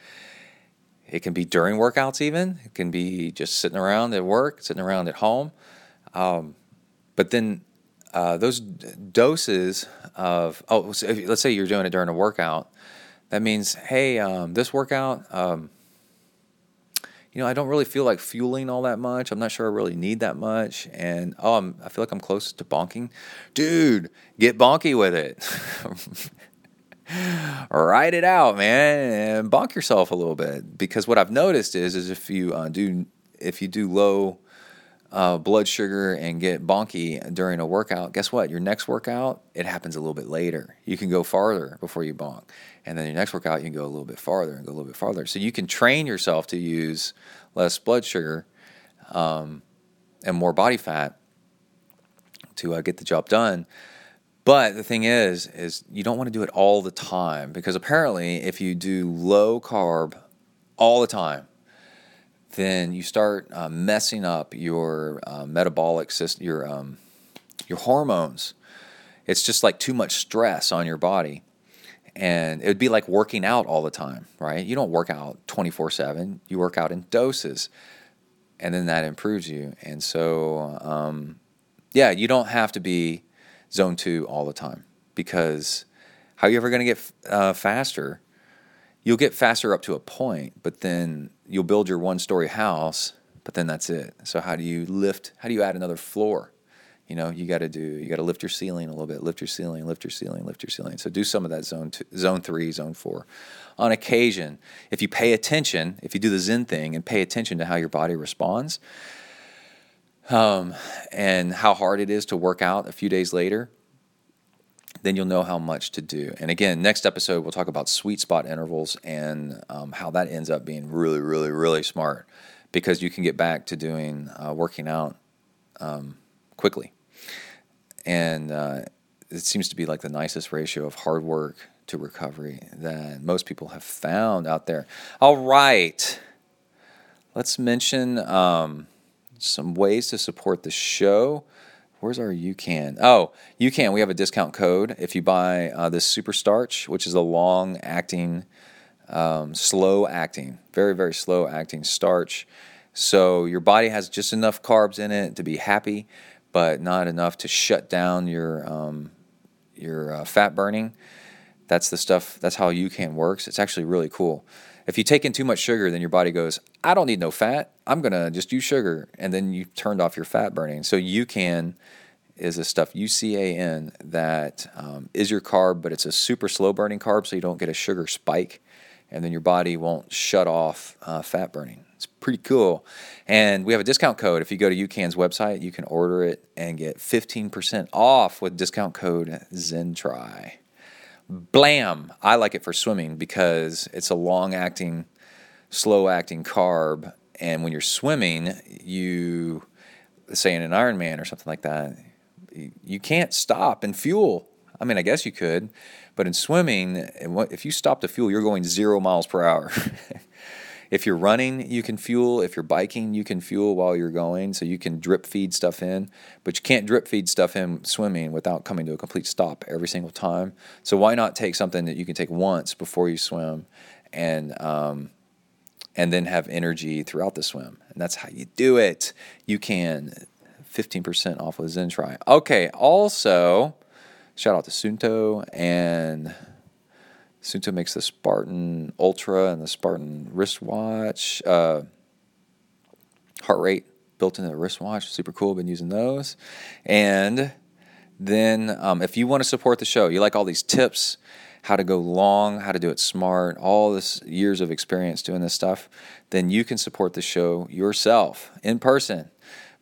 Speaker 1: It can be during workouts, even. It can be just sitting around at work, sitting around at home. Um, but then uh, those doses of oh, so if, let's say you're doing it during a workout, that means hey, um, this workout, um, you know, I don't really feel like fueling all that much. I'm not sure I really need that much, and oh, I'm, I feel like I'm close to bonking, dude. Get bonky with it. Write it out, man, and bonk yourself a little bit. Because what I've noticed is, is if you uh, do if you do low uh, blood sugar and get bonky during a workout, guess what? Your next workout, it happens a little bit later. You can go farther before you bonk. And then your next workout, you can go a little bit farther and go a little bit farther. So you can train yourself to use less blood sugar um, and more body fat to uh, get the job done. But the thing is, is you don't want to do it all the time because apparently, if you do low carb all the time, then you start uh, messing up your uh, metabolic system, your um, your hormones. It's just like too much stress on your body, and it would be like working out all the time, right? You don't work out twenty four seven. You work out in doses, and then that improves you. And so, um, yeah, you don't have to be zone two all the time because how are you ever going to get uh, faster? You'll get faster up to a point, but then you'll build your one story house, but then that's it. So how do you lift? How do you add another floor? You know, you got to do. You got to lift your ceiling a little bit. Lift your ceiling. Lift your ceiling. Lift your ceiling. So do some of that zone two, zone three, zone four. On occasion, if you pay attention, if you do the Zen thing and pay attention to how your body responds, um, and how hard it is to work out a few days later, then you'll know how much to do. And again, next episode, we'll talk about sweet spot intervals and um, how that ends up being really, really, really smart because you can get back to doing uh, working out um, quickly. And uh, it seems to be like the nicest ratio of hard work to recovery that most people have found out there. All right. Let's mention um, some ways to support the show. Where's our UCAN? Oh, UCAN. We have a discount code if you buy uh, this Super Starch, which is a long acting, um, slow acting, very, very slow acting starch. So your body has just enough carbs in it to be happy, but not enough to shut down your, um, your uh, fat burning. That's the stuff, that's how UCAN works. It's actually really cool. If you take in too much sugar, then your body goes, I don't need no fat. I'm to just use sugar. And then you turned off your fat burning. So UCAN is a stuff, UCAN, that um, is your carb, but it's a super slow burning carb, so you don't get a sugar spike. And then your body won't shut off uh, fat burning. It's pretty cool. And we have a discount code. If you go to UCAN's website, you can order it and get 15% off with discount code ZenTri. Blam! I like it for swimming because it's a long acting, slow acting carb. And when you're swimming, you, say in an Ironman or something like that, you can't stop and fuel. I mean, I guess you could, but in swimming, if you stop to fuel, you're going zero miles per hour. if you're running, you can fuel. If you're biking, you can fuel while you're going. So you can drip feed stuff in, but you can't drip feed stuff in swimming without coming to a complete stop every single time. So why not take something that you can take once before you swim, and um, and then have energy throughout the swim? And that's how you do it. You can 15% off with ZenTri. Okay, also shout out to Suunto and Suunto makes the Spartan Ultra and the Spartan wristwatch. Uh, heart rate built into the wristwatch, super cool. Been using those. And then um, if you want to support the show, you like all these tips, how to go long, how to do it smart, all this years of experience doing this stuff, then you can support the show yourself in person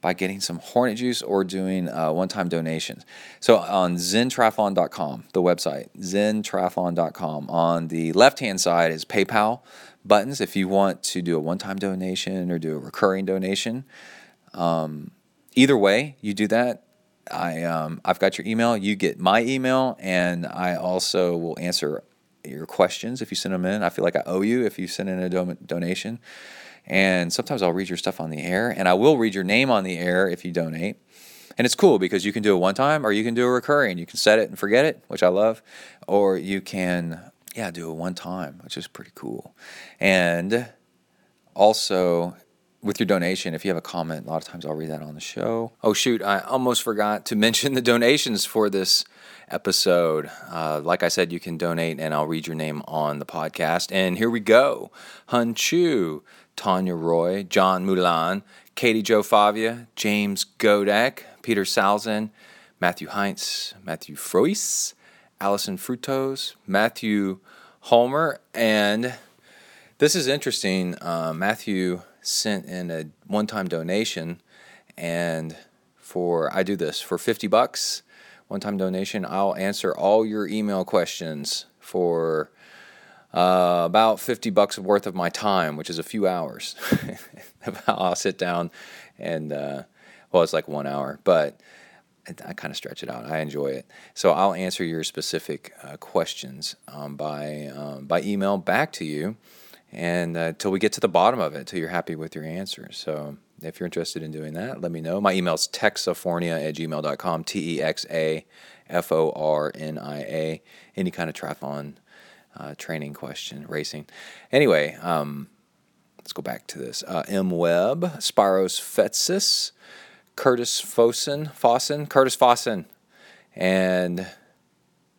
Speaker 1: by getting some Hornet juice or doing uh, one time donations. So on zentriathlon.com, the website, zentriathlon.com, on the left hand side is PayPal buttons if you want to do a one time donation or do a recurring donation. Um, either way, you do that. I, um, I've got your email, you get my email, and I also will answer your questions if you send them in. I feel like I owe you if you send in a do- donation. And sometimes I'll read your stuff on the air, and I will read your name on the air if you donate. And it's cool because you can do it one time or you can do a recurring. You can set it and forget it, which I love, or you can, yeah, do it one time, which is pretty cool. And also, with your donation, if you have a comment, a lot of times I'll read that on the show. Oh, shoot, I almost forgot to mention the donations for this episode. Uh, like I said, you can donate and I'll read your name on the podcast. And here we go Hun Chu, Tanya Roy, John Mulan, Katie Joe Favia, James Godek, Peter Salzin, Matthew Heinz, Matthew Frois, Allison Frutos, Matthew Holmer, and this is interesting. Uh, Matthew sent in a one-time donation, and for I do this for fifty bucks, one-time donation. I'll answer all your email questions for uh, about fifty bucks worth of my time, which is a few hours. I'll sit down and uh, well, it's like one hour, but I, kind of stretch it out. I enjoy it. So I'll answer your specific uh, questions um, by um, by email back to you, and until uh, we get to the bottom of it, until you're happy with your answers. So if you're interested in doing that, let me know. My email is texafornia at gmail.com, T E X A F O R N I A. Any kind of triathlon uh, training question, racing. Anyway, um, let's go back to this. Uh, M. Webb, Spiros Fetsis, Curtis Fossen, Fossen, Curtis Fossen, and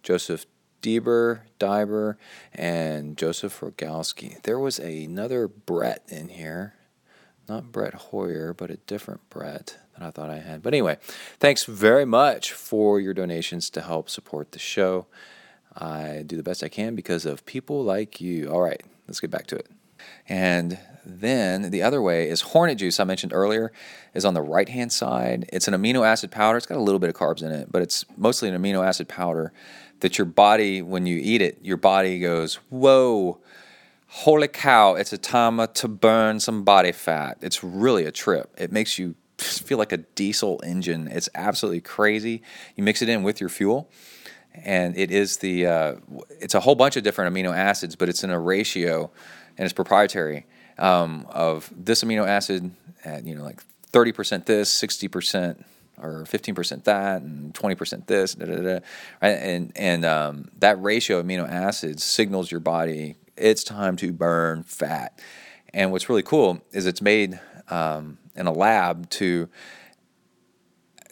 Speaker 1: Joseph Dieber, Diber, and Joseph Rogalski. There was another Brett in here. Not Brett Hoyer, but a different Brett that I thought I had. But anyway, thanks very much for your donations to help support the show. I do the best I can because of people like you. All right, let's get back to it. And then the other way is hornet juice, I mentioned earlier, is on the right hand side. It's an amino acid powder. It's got a little bit of carbs in it, but it's mostly an amino acid powder that your body, when you eat it, your body goes, Whoa, holy cow, it's a time to burn some body fat. It's really a trip. It makes you feel like a diesel engine. It's absolutely crazy. You mix it in with your fuel and it is the uh, it's a whole bunch of different amino acids, but it's in a ratio and it's proprietary um, of this amino acid at you know like 30% this 60% or 15% that and 20% this da, da, da, and and um, that ratio of amino acids signals your body it's time to burn fat. And what's really cool is it's made um, in a lab to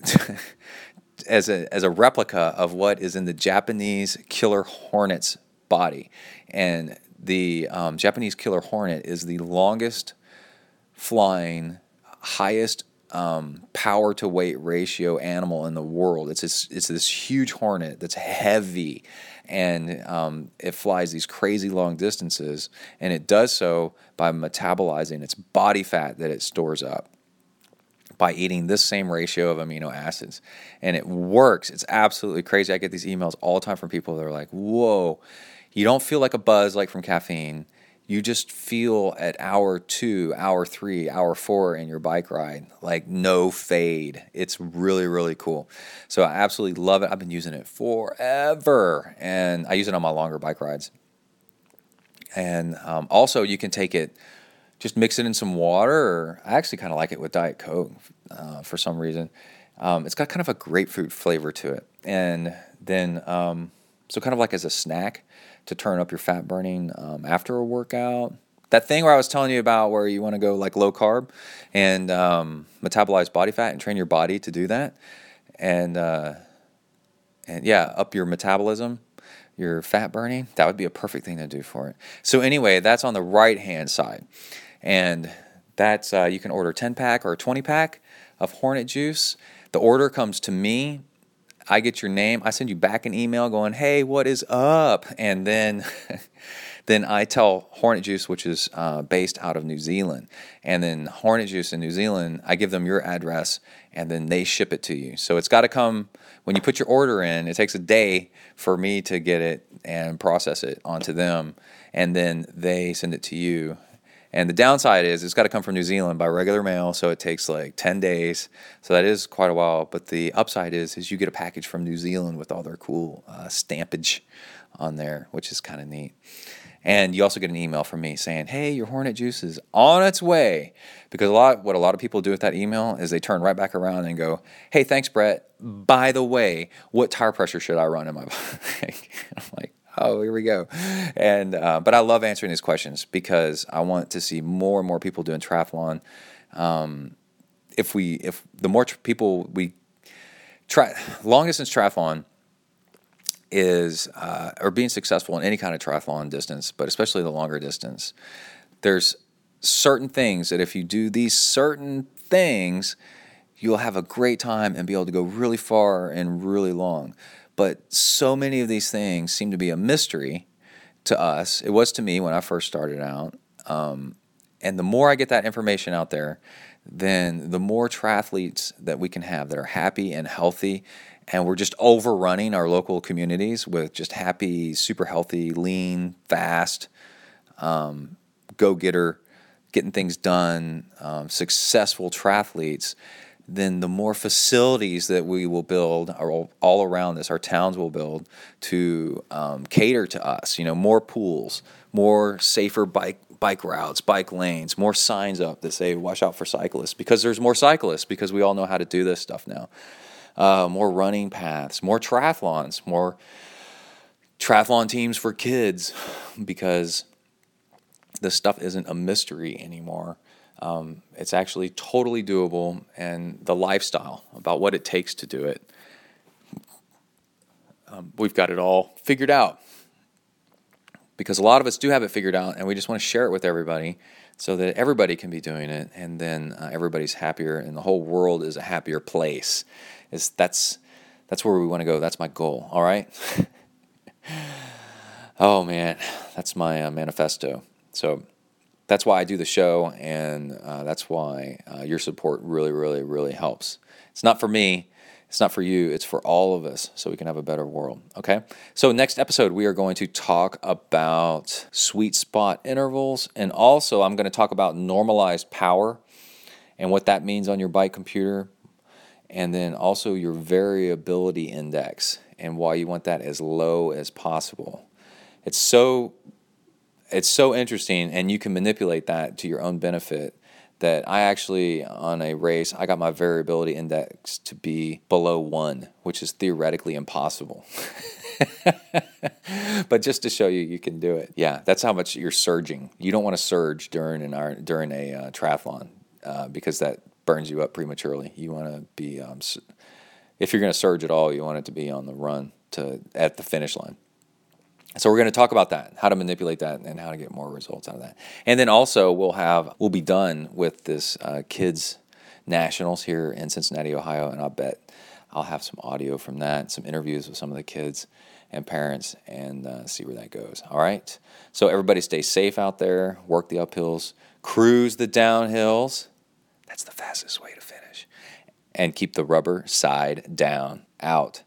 Speaker 1: as a as a replica of what is in the Japanese killer hornet's body and the um, Japanese killer hornet is the longest flying, highest um, power to weight ratio animal in the world. It's this, it's this huge hornet that's heavy and um, it flies these crazy long distances. And it does so by metabolizing its body fat that it stores up by eating this same ratio of amino acids. And it works. It's absolutely crazy. I get these emails all the time from people that are like, whoa you don't feel like a buzz like from caffeine. You just feel at hour two, hour three, hour four in your bike ride, like no fade. It's really, really cool. So I absolutely love it. I've been using it forever, and I use it on my longer bike rides. And um, also, you can take it, just mix it in some water. Or I actually kind of like it with Diet Coke uh, for some reason. Um, it's got kind of a grapefruit flavor to it, and then um, so kind of like as a snack to turn up your fat burning um, after a workout. That thing where I was telling you about, where you want to go like low carb and um, metabolize body fat and train your body to do that, and uh, and yeah, up your metabolism, your fat burning. That would be a perfect thing to do for it. So anyway, that's on the right hand side, and that's uh, you can order ten pack or a twenty pack of Hornet juice. The order comes to me I get your name, I send you back an email going, "Hey, what is up?" And then, then I tell Hornet Juice, which is uh, based out of New Zealand, and then Hornet Juice in New Zealand, I give them your address, and then they ship it to you. So it's got to come when you put your order in. It takes a day for me to get it and process it onto them, and then they send it to you, and the downside is it's got to come from New Zealand by regular mail, so it takes like 10 days. So that is quite a while. But the upside is is you get a package from New Zealand with all their cool uh, stampage on there, which is kind of neat. And you also get an email from me saying, "Hey, your Hornet Juice is on its way." Because a lot, what a lot of people do with that email is they turn right back around and go, "Hey, thanks, Brett. By the way, what tire pressure should I run in my bike?" I'm like, "Oh, here we go." And uh, but I love answering these questions because I want to see more and more people doing triathlon. Um, if we, if the more tr- people we try, long distance triathlon is uh, or being successful in any kind of triathlon distance, but especially the longer distance, there's certain things that if you do these certain things, you'll have a great time and be able to go really far and really long. But so many of these things seem to be a mystery to us. It was to me when I first started out. Um, and the more I get that information out there, then the more triathletes that we can have that are happy and healthy and we're just overrunning our local communities with just happy, super healthy, lean, fast, um, go getter, getting things done, um, successful triathletes, then the more facilities that we will build all, all around this, our towns will build to um, cater to us. You know, more pools, more safer bike bike routes, bike lanes, more signs up that say "Watch out for cyclists" because there's more cyclists because we all know how to do this stuff now uh, more running paths, more triathlons, more triathlon teams for kids because this stuff isn't a mystery anymore. Um, it's actually totally doable, and the lifestyle about what it takes to do it, um, we've got it all figured out. Because a lot of us do have it figured out, and we just want to share it with everybody so that everybody can be doing it, and then uh, everybody's happier, and the whole world is a happier place is that's that's where we want to go. That's my goal. All right. oh man, that's my uh, manifesto. So that's why I do the show, and uh, that's why uh, your support really, really, really helps. It's not for me. It's not for you. It's for all of us, so we can have a better world. Okay. So next episode, we are going to talk about sweet spot intervals, and also I'm going to talk about normalized power and what that means on your bike computer and then also your variability index and why you want that as low as possible. It's so it's so interesting and you can manipulate that to your own benefit that I actually on a race I got my variability index to be below 1, which is theoretically impossible. but just to show you you can do it. Yeah, that's how much you're surging. You don't want to surge during an during a uh, triathlon uh, because that burns you up prematurely. You want to be, um, if you're going to surge at all, you want it to be on the run to at the finish line. So we're going to talk about that, how to manipulate that, and how to get more results out of that. And then also we'll have we'll be done with this uh, kids nationals here in Cincinnati, Ohio, and I'll bet I'll have some audio from that, some interviews with some of the kids and parents, and uh, see where that goes. All right. So everybody stay safe out there, work the uphills, cruise the downhills that's the fastest way to finish. And keep the rubber side down, out.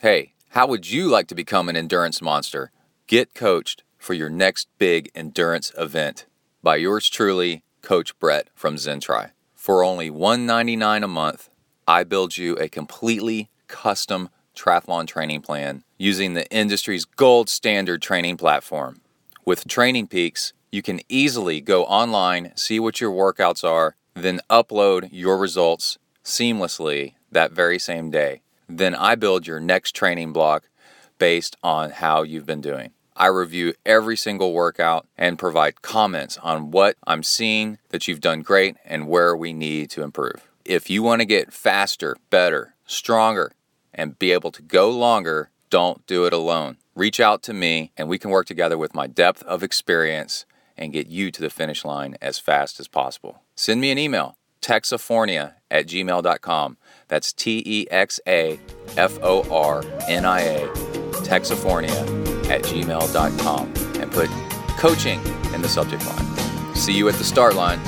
Speaker 1: Hey, how would you like to become an endurance monster? Get coached for your next big endurance event by yours truly, Coach Brett from ZenTri. For only 199 a month, I build you a completely custom triathlon training plan using the industry's gold standard training platform. With Training Peaks, you can easily go online, see what your workouts are, then upload your results seamlessly that very same day. Then I build your next training block based on how you've been doing. I review every single workout and provide comments on what I'm seeing that you've done great and where we need to improve. If you want to get faster, better, stronger, and be able to go longer, don't do it alone. Reach out to me and we can work together with my depth of experience and get you to the finish line as fast as possible. Send me an email, texafornia at gmail.com. That's T E X A F O R N I A, texafornia at gmail.com, and put coaching in the subject line. See you at the start line.